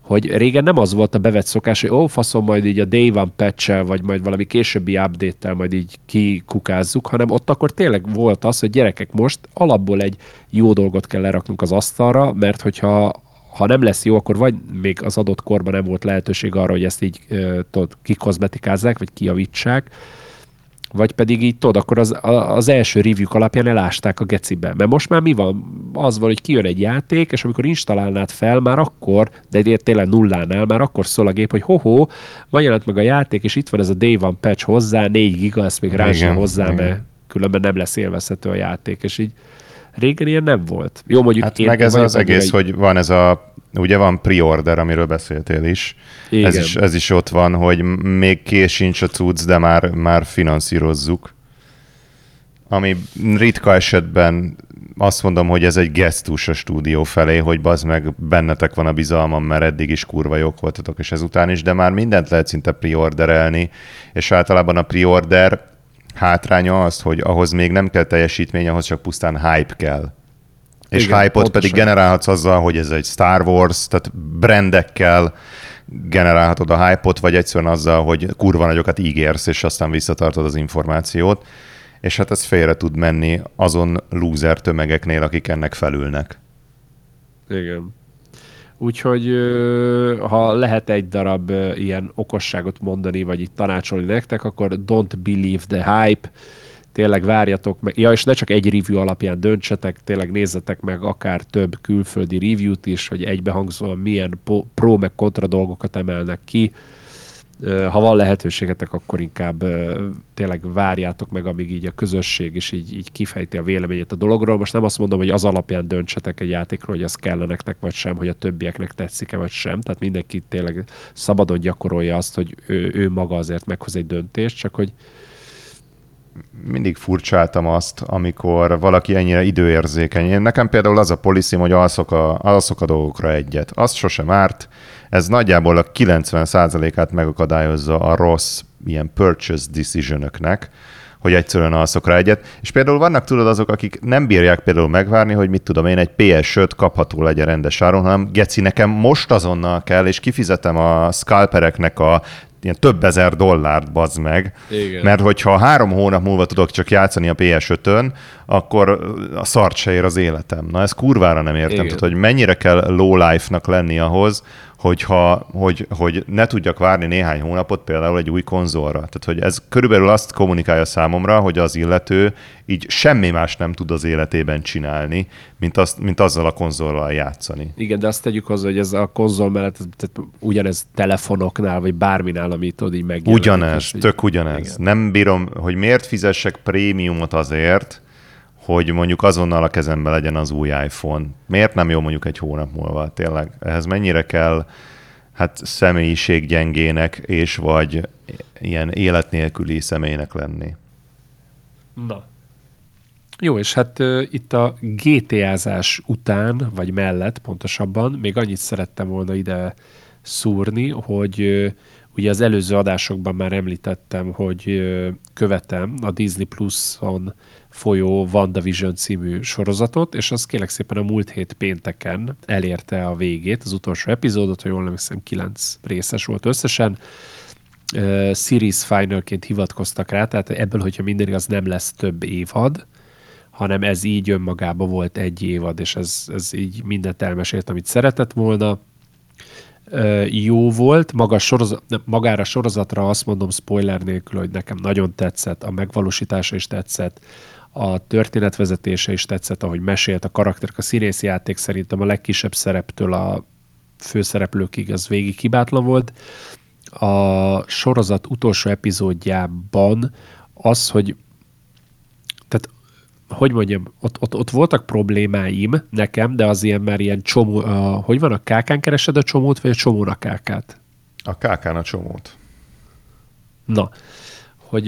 hogy régen nem az volt a bevett szokás, hogy ó, faszom, majd így a day one patch vagy majd valami későbbi update majd így kikukázzuk, hanem ott akkor tényleg volt az, hogy gyerekek most alapból egy jó dolgot kell leraknunk az asztalra, mert hogyha ha nem lesz jó, akkor vagy még az adott korban nem volt lehetőség arra, hogy ezt így tudod, kikozmetikázzák, vagy kiavítsák, vagy pedig így tudod, akkor az, az első review alapján elásták a gecibe. Mert most már mi van? Az van, hogy kijön egy játék, és amikor installálnád fel, már akkor, de tényleg nullánál, már akkor szól a gép, hogy ho-ho, van jelent meg a játék, és itt van ez a day one patch hozzá, 4 giga, ezt még rá hozzá, igen. mert különben nem lesz élvezhető a játék, és így Régen ilyen nem volt. Jó, mondjuk hát meg ez az egész, egy... hogy van ez a, ugye van pre-order, amiről beszéltél is. Igen. Ez is. Ez is ott van, hogy még kész sincs a cucc, de már, már finanszírozzuk. Ami ritka esetben azt mondom, hogy ez egy gesztus a stúdió felé, hogy bazd meg, bennetek van a bizalmam, mert eddig is kurva jók voltatok, és ezután is, de már mindent lehet szinte preorderelni, és általában a preorder hátránya az, hogy ahhoz még nem kell teljesítmény, ahhoz csak pusztán hype kell. És Igen, hype-ot pedig generálhatsz azzal, hogy ez egy Star Wars, tehát brandekkel generálhatod a hype-ot, vagy egyszerűen azzal, hogy kurva nagyokat ígérsz, és aztán visszatartod az információt. És hát ez félre tud menni azon loser tömegeknél, akik ennek felülnek. Igen. Úgyhogy ha lehet egy darab ilyen okosságot mondani, vagy itt tanácsolni nektek, akkor don't believe the hype, tényleg várjatok meg, ja, és ne csak egy review alapján döntsetek, tényleg nézzetek meg akár több külföldi review-t is, hogy egybehangzóan milyen pro meg kontra dolgokat emelnek ki, ha van lehetőségetek, akkor inkább tényleg várjátok meg, amíg így a közösség is így, így kifejti a véleményét a dologról. Most nem azt mondom, hogy az alapján döntsetek egy játékról, hogy az kell nektek, vagy sem, hogy a többieknek tetszik-e, vagy sem. Tehát mindenki tényleg szabadon gyakorolja azt, hogy ő, ő maga azért meghoz egy döntést, csak hogy mindig furcsáltam azt, amikor valaki ennyire időérzékeny. Én nekem például az a policy, hogy alszok a, alszok a dolgokra egyet. Azt sosem árt, ez nagyjából a 90%-át megakadályozza a rossz ilyen purchase decision hogy egyszerűen alszok rá egyet. És például vannak tudod azok, akik nem bírják például megvárni, hogy mit tudom én, egy PS5 kapható legyen rendes áron, hanem geci, nekem most azonnal kell, és kifizetem a scalpereknek a ilyen több ezer dollárt, bazd meg. Igen. Mert hogyha három hónap múlva tudok csak játszani a PS5-ön, akkor a szart se ér az életem. Na ez kurvára nem értem. Tehát, hogy mennyire kell low life-nak lenni ahhoz, hogyha, hogy, hogy ne tudjak várni néhány hónapot például egy új konzolra. Tehát, hogy ez körülbelül azt kommunikálja számomra, hogy az illető így semmi más nem tud az életében csinálni, mint, azt, mint azzal a konzollal játszani. Igen, de azt tegyük hozzá, hogy ez a konzol mellett tehát ugyanez telefonoknál, vagy bárminál, amit tudod így megjelenik. Ugyanez, tök ugyanez. Igen. Nem bírom, hogy miért fizessek prémiumot azért, hogy mondjuk azonnal a kezembe legyen az új iPhone. Miért nem jó mondjuk egy hónap múlva? Tényleg, ehhez mennyire kell hát személyiséggyengének és vagy ilyen életnélküli személynek lenni? Na. Jó, és hát uh, itt a GTA-zás után, vagy mellett pontosabban, még annyit szerettem volna ide szúrni, hogy uh, ugye az előző adásokban már említettem, hogy követem a Disney Plus-on folyó WandaVision című sorozatot, és az kérlek szépen a múlt hét pénteken elérte a végét, az utolsó epizódot, ha jól emlékszem, kilenc részes volt összesen. Uh, series finalként hivatkoztak rá, tehát ebből, hogyha minden igaz, nem lesz több évad, hanem ez így önmagában volt egy évad, és ez, ez így mindent elmesélt, amit szeretett volna. Jó volt, maga sorozat, magára sorozatra azt mondom spoiler nélkül, hogy nekem nagyon tetszett, a megvalósítása is tetszett, a történetvezetése is tetszett, ahogy mesélt a karakterek, a színészi játék szerintem a legkisebb szereptől a főszereplőkig az végig hibátlan volt. A sorozat utolsó epizódjában az, hogy hogy mondjam, ott, ott, ott voltak problémáim nekem, de az ilyen már ilyen csomó, a, hogy van, a kákán keresed a csomót, vagy a csomón a kákát? A kákán a csomót. Na, hogy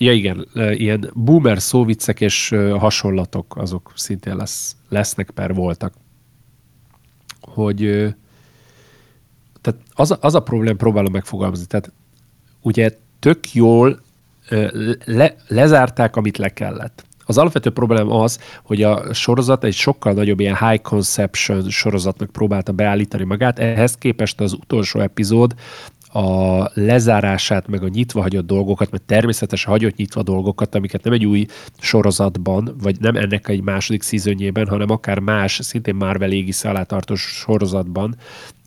ja igen, ilyen boomer szóviccek és hasonlatok azok szintén lesz, lesznek per voltak. Hogy tehát az a, az a problém, próbálom megfogalmazni, tehát ugye tök jól le, lezárták, amit le kellett. Az alapvető probléma az, hogy a sorozat egy sokkal nagyobb ilyen high conception sorozatnak próbálta beállítani magát, ehhez képest az utolsó epizód a lezárását, meg a nyitva hagyott dolgokat, mert természetesen hagyott nyitva dolgokat, amiket nem egy új sorozatban, vagy nem ennek egy második szízönjében, hanem akár más, szintén Marvel égisze alá tartozó sorozatban,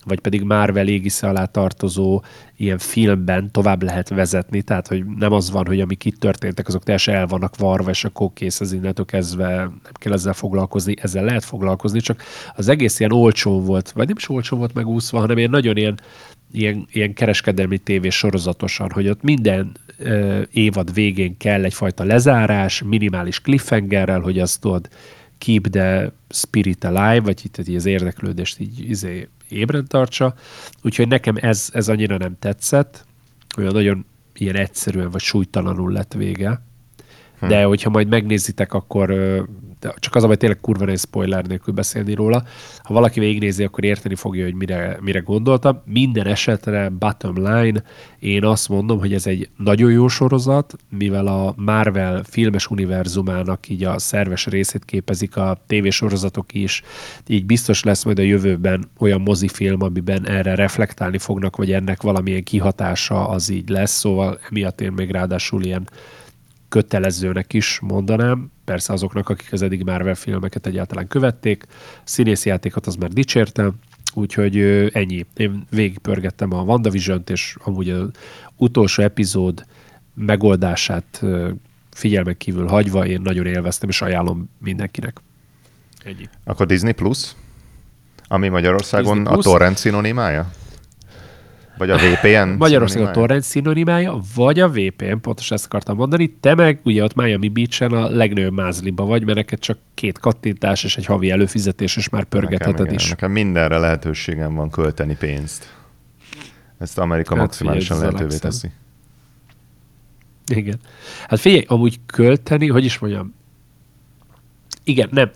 vagy pedig Marvel égisze alá tartozó ilyen filmben tovább lehet vezetni, tehát hogy nem az van, hogy amik itt történtek, azok teljesen el vannak varva, és akkor kész az innentől kezdve nem kell ezzel foglalkozni, ezzel lehet foglalkozni, csak az egész ilyen olcsó volt, vagy nem is olcsó volt megúszva, hanem ilyen nagyon ilyen ilyen, ilyen kereskedelmi tévés sorozatosan, hogy ott minden ö, évad végén kell egyfajta lezárás, minimális cliffhangerrel, hogy azt tudod keep the spirit alive, vagy itt az érdeklődést így izé, ébren tartsa. Úgyhogy nekem ez, ez annyira nem tetszett, olyan nagyon ilyen egyszerűen vagy súlytalanul lett vége. Hm. De hogyha majd megnézitek, akkor de csak az, hogy tényleg kurva nehéz spoiler nélkül beszélni róla. Ha valaki végignézi, akkor érteni fogja, hogy mire, mire gondoltam. Minden esetre, bottom line, én azt mondom, hogy ez egy nagyon jó sorozat, mivel a Marvel filmes univerzumának így a szerves részét képezik a tévésorozatok is, így biztos lesz majd a jövőben olyan mozifilm, amiben erre reflektálni fognak, vagy ennek valamilyen kihatása az így lesz, szóval emiatt én még ráadásul ilyen kötelezőnek is mondanám, persze azoknak, akik az eddig Marvel filmeket egyáltalán követték. Színészi játékot az már dicsértem, úgyhogy ennyi. Én végigpörgettem a WandaVision-t, és amúgy az utolsó epizód megoldását figyelmek kívül hagyva, én nagyon élveztem, és ajánlom mindenkinek. Ennyi. Akkor Disney Plus? Ami Magyarországon Disney Plus? a torrent szinonimája? Vagy a VPN Magyarország a torrent szinonimája, vagy a VPN, pontosan ezt akartam mondani. Te meg ugye ott Miami Beach-en a legnagyobb mázliba vagy, mert neked csak két kattintás és egy havi előfizetés, és már pörgetheted nekem, is. Nekem mindenre lehetőségem van költeni pénzt. Ezt Amerika hát maximálisan figyelj, lehetővé teszi. Igen. Hát figyelj, amúgy költeni, hogy is mondjam, igen, nem,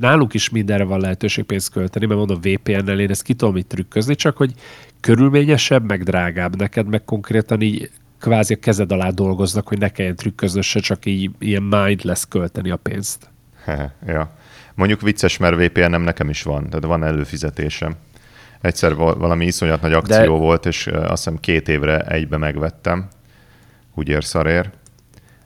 nálunk is mindenre van lehetőség pénzt költeni, mert mondom VPN-nel én ezt ki tudom itt trükközni, csak hogy körülményesebb, meg drágább neked, meg konkrétan így kvázi a kezed alá dolgoznak, hogy ne kelljen trükközni, se csak így ilyen mind lesz költeni a pénzt. ja. Mondjuk vicces, mert VPN-nem nekem is van, tehát van előfizetésem. Egyszer valami iszonyat nagy akció De... volt, és azt hiszem két évre egybe megvettem. Úgy ér szarér.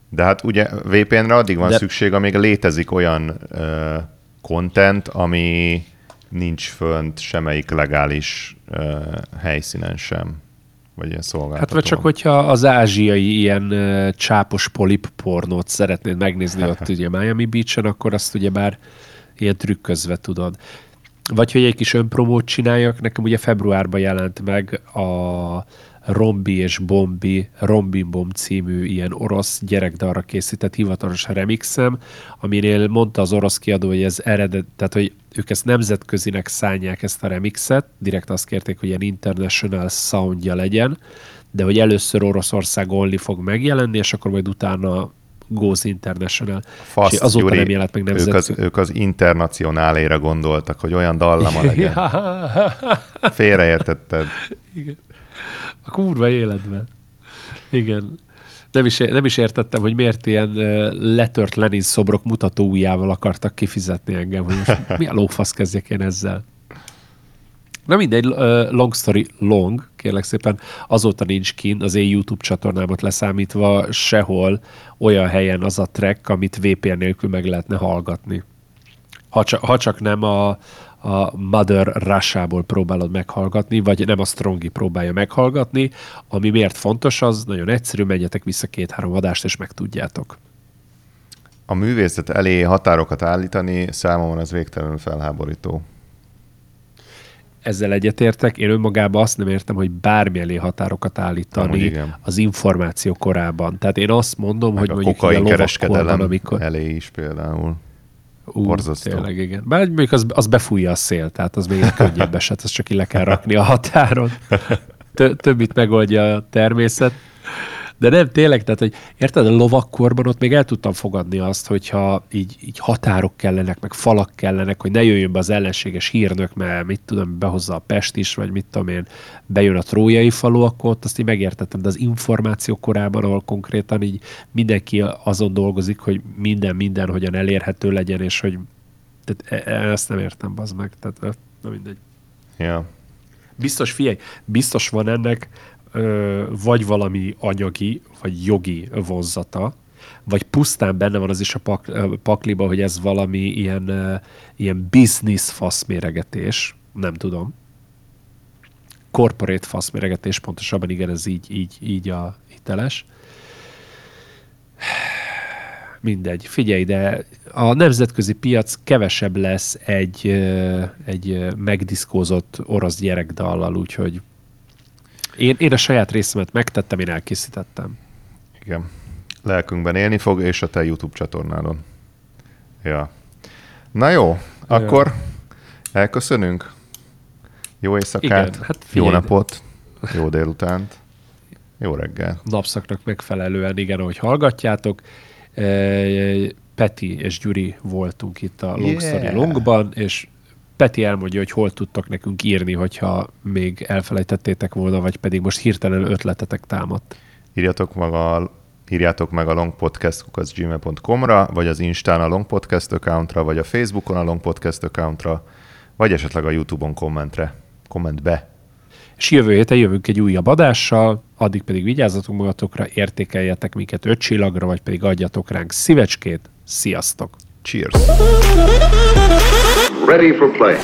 De hát ugye VPN-re addig van De... szükség, amíg létezik olyan uh, content, ami nincs fönt semmelyik legális uh, helyszínen sem, vagy ilyen szolgáltató. Hát vagy csak, hogyha az ázsiai ilyen uh, csápos polip pornót szeretnéd megnézni ott ugye Miami Beach-en, akkor azt ugye bár ilyen trükközve tudod. Vagy hogy egy kis önpromót csináljak, nekem ugye februárban jelent meg a Rombi és Bombi, Rombim című ilyen orosz gyerekdalra készített hivatalos remixem, aminél mondta az orosz kiadó, hogy ez eredet, tehát hogy ők ezt nemzetközinek szállják ezt a remixet, direkt azt kérték, hogy ilyen international soundja legyen, de hogy először Oroszország only fog megjelenni, és akkor majd utána Goes International. Fasz, és azóta Gyuri, nem jelent meg ők az, nemzetközi. ők az internacionáléra gondoltak, hogy olyan dallama legyen. Félreértetted. A kurva életben. Igen. Nem is, nem is értettem, hogy miért ilyen letört Lenin szobrok mutató ujjával akartak kifizetni engem, hogy most mi a lófasz kezdjek én ezzel. Na mindegy, long story long, kérlek szépen, azóta nincs kin az én YouTube csatornámat leszámítva sehol olyan helyen az a track, amit VPN nélkül meg lehetne hallgatni. Ha csak, ha csak nem a, a Mother Russia-ból próbálod meghallgatni, vagy nem a Strongi próbálja meghallgatni, ami miért fontos, az nagyon egyszerű, menjetek vissza két-három adást, és megtudjátok. A művészet elé határokat állítani számomra az végtelenül felháborító. Ezzel egyetértek, én önmagában azt nem értem, hogy bármi elé határokat állítani az információ korában. Tehát én azt mondom, Meg hogy a mondjuk a lovakkorban, kereskedelem amikor... elé is például. Ú, Borzasztó. Tényleg, igen. Bár mondjuk az, az befújja a szél, tehát az még könnyebb eset, az csak így le kell rakni a határon. Tö- többit megoldja a természet. De nem, tényleg, tehát, hogy érted, a lovakkorban ott még el tudtam fogadni azt, hogyha így, így határok kellenek, meg falak kellenek, hogy ne jöjjön be az ellenséges hírnök, mert mit tudom, behozza a Pest is, vagy mit tudom én, bejön a trójai falu, akkor ott azt így megértettem, de az információ korában, ahol konkrétan így mindenki azon dolgozik, hogy minden, minden hogyan elérhető legyen, és hogy tehát e- e- ezt nem értem, az meg. Tehát, na mindegy. Ja. Biztos, figyelj, biztos van ennek vagy valami anyagi, vagy jogi vonzata, vagy pusztán benne van az is a pak, pakliba, hogy ez valami ilyen, ilyen business faszméregetés, nem tudom. Corporate faszméregetés, pontosabban igen, ez így, így, így a hiteles. Mindegy, figyelj, de a nemzetközi piac kevesebb lesz egy, egy megdiszkózott orosz gyerekdallal, úgyhogy én, én a saját részemet megtettem, én elkészítettem. Igen. Lelkünkben élni fog, és a te YouTube csatornádon. Ja. Na jó, akkor elköszönünk. Jó éjszakát, Igen, hát jó figyelj. napot, jó délutánt, jó reggel. napszaknak megfelelően, igen, ahogy hallgatjátok. E, Peti és Gyuri voltunk itt a Long Yeah. Story Longban, és Peti elmondja, hogy hol tudtok nekünk írni, hogyha még elfelejtettétek volna, vagy pedig most hirtelen ötletetek támadt. Írjatok meg a, írjátok meg a longpodcast.gmail.com-ra, vagy az Instán a Long Podcast accountra, vagy a Facebookon a Long Podcast accountra, vagy esetleg a YouTube-on kommentre, kommentbe. És jövő héten jövünk egy újabb adással, addig pedig vigyázzatok magatokra, értékeljetek minket öt csillagra, vagy pedig adjatok ránk szívecskét. Sziasztok! Cheers! ready for play.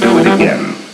Do it again.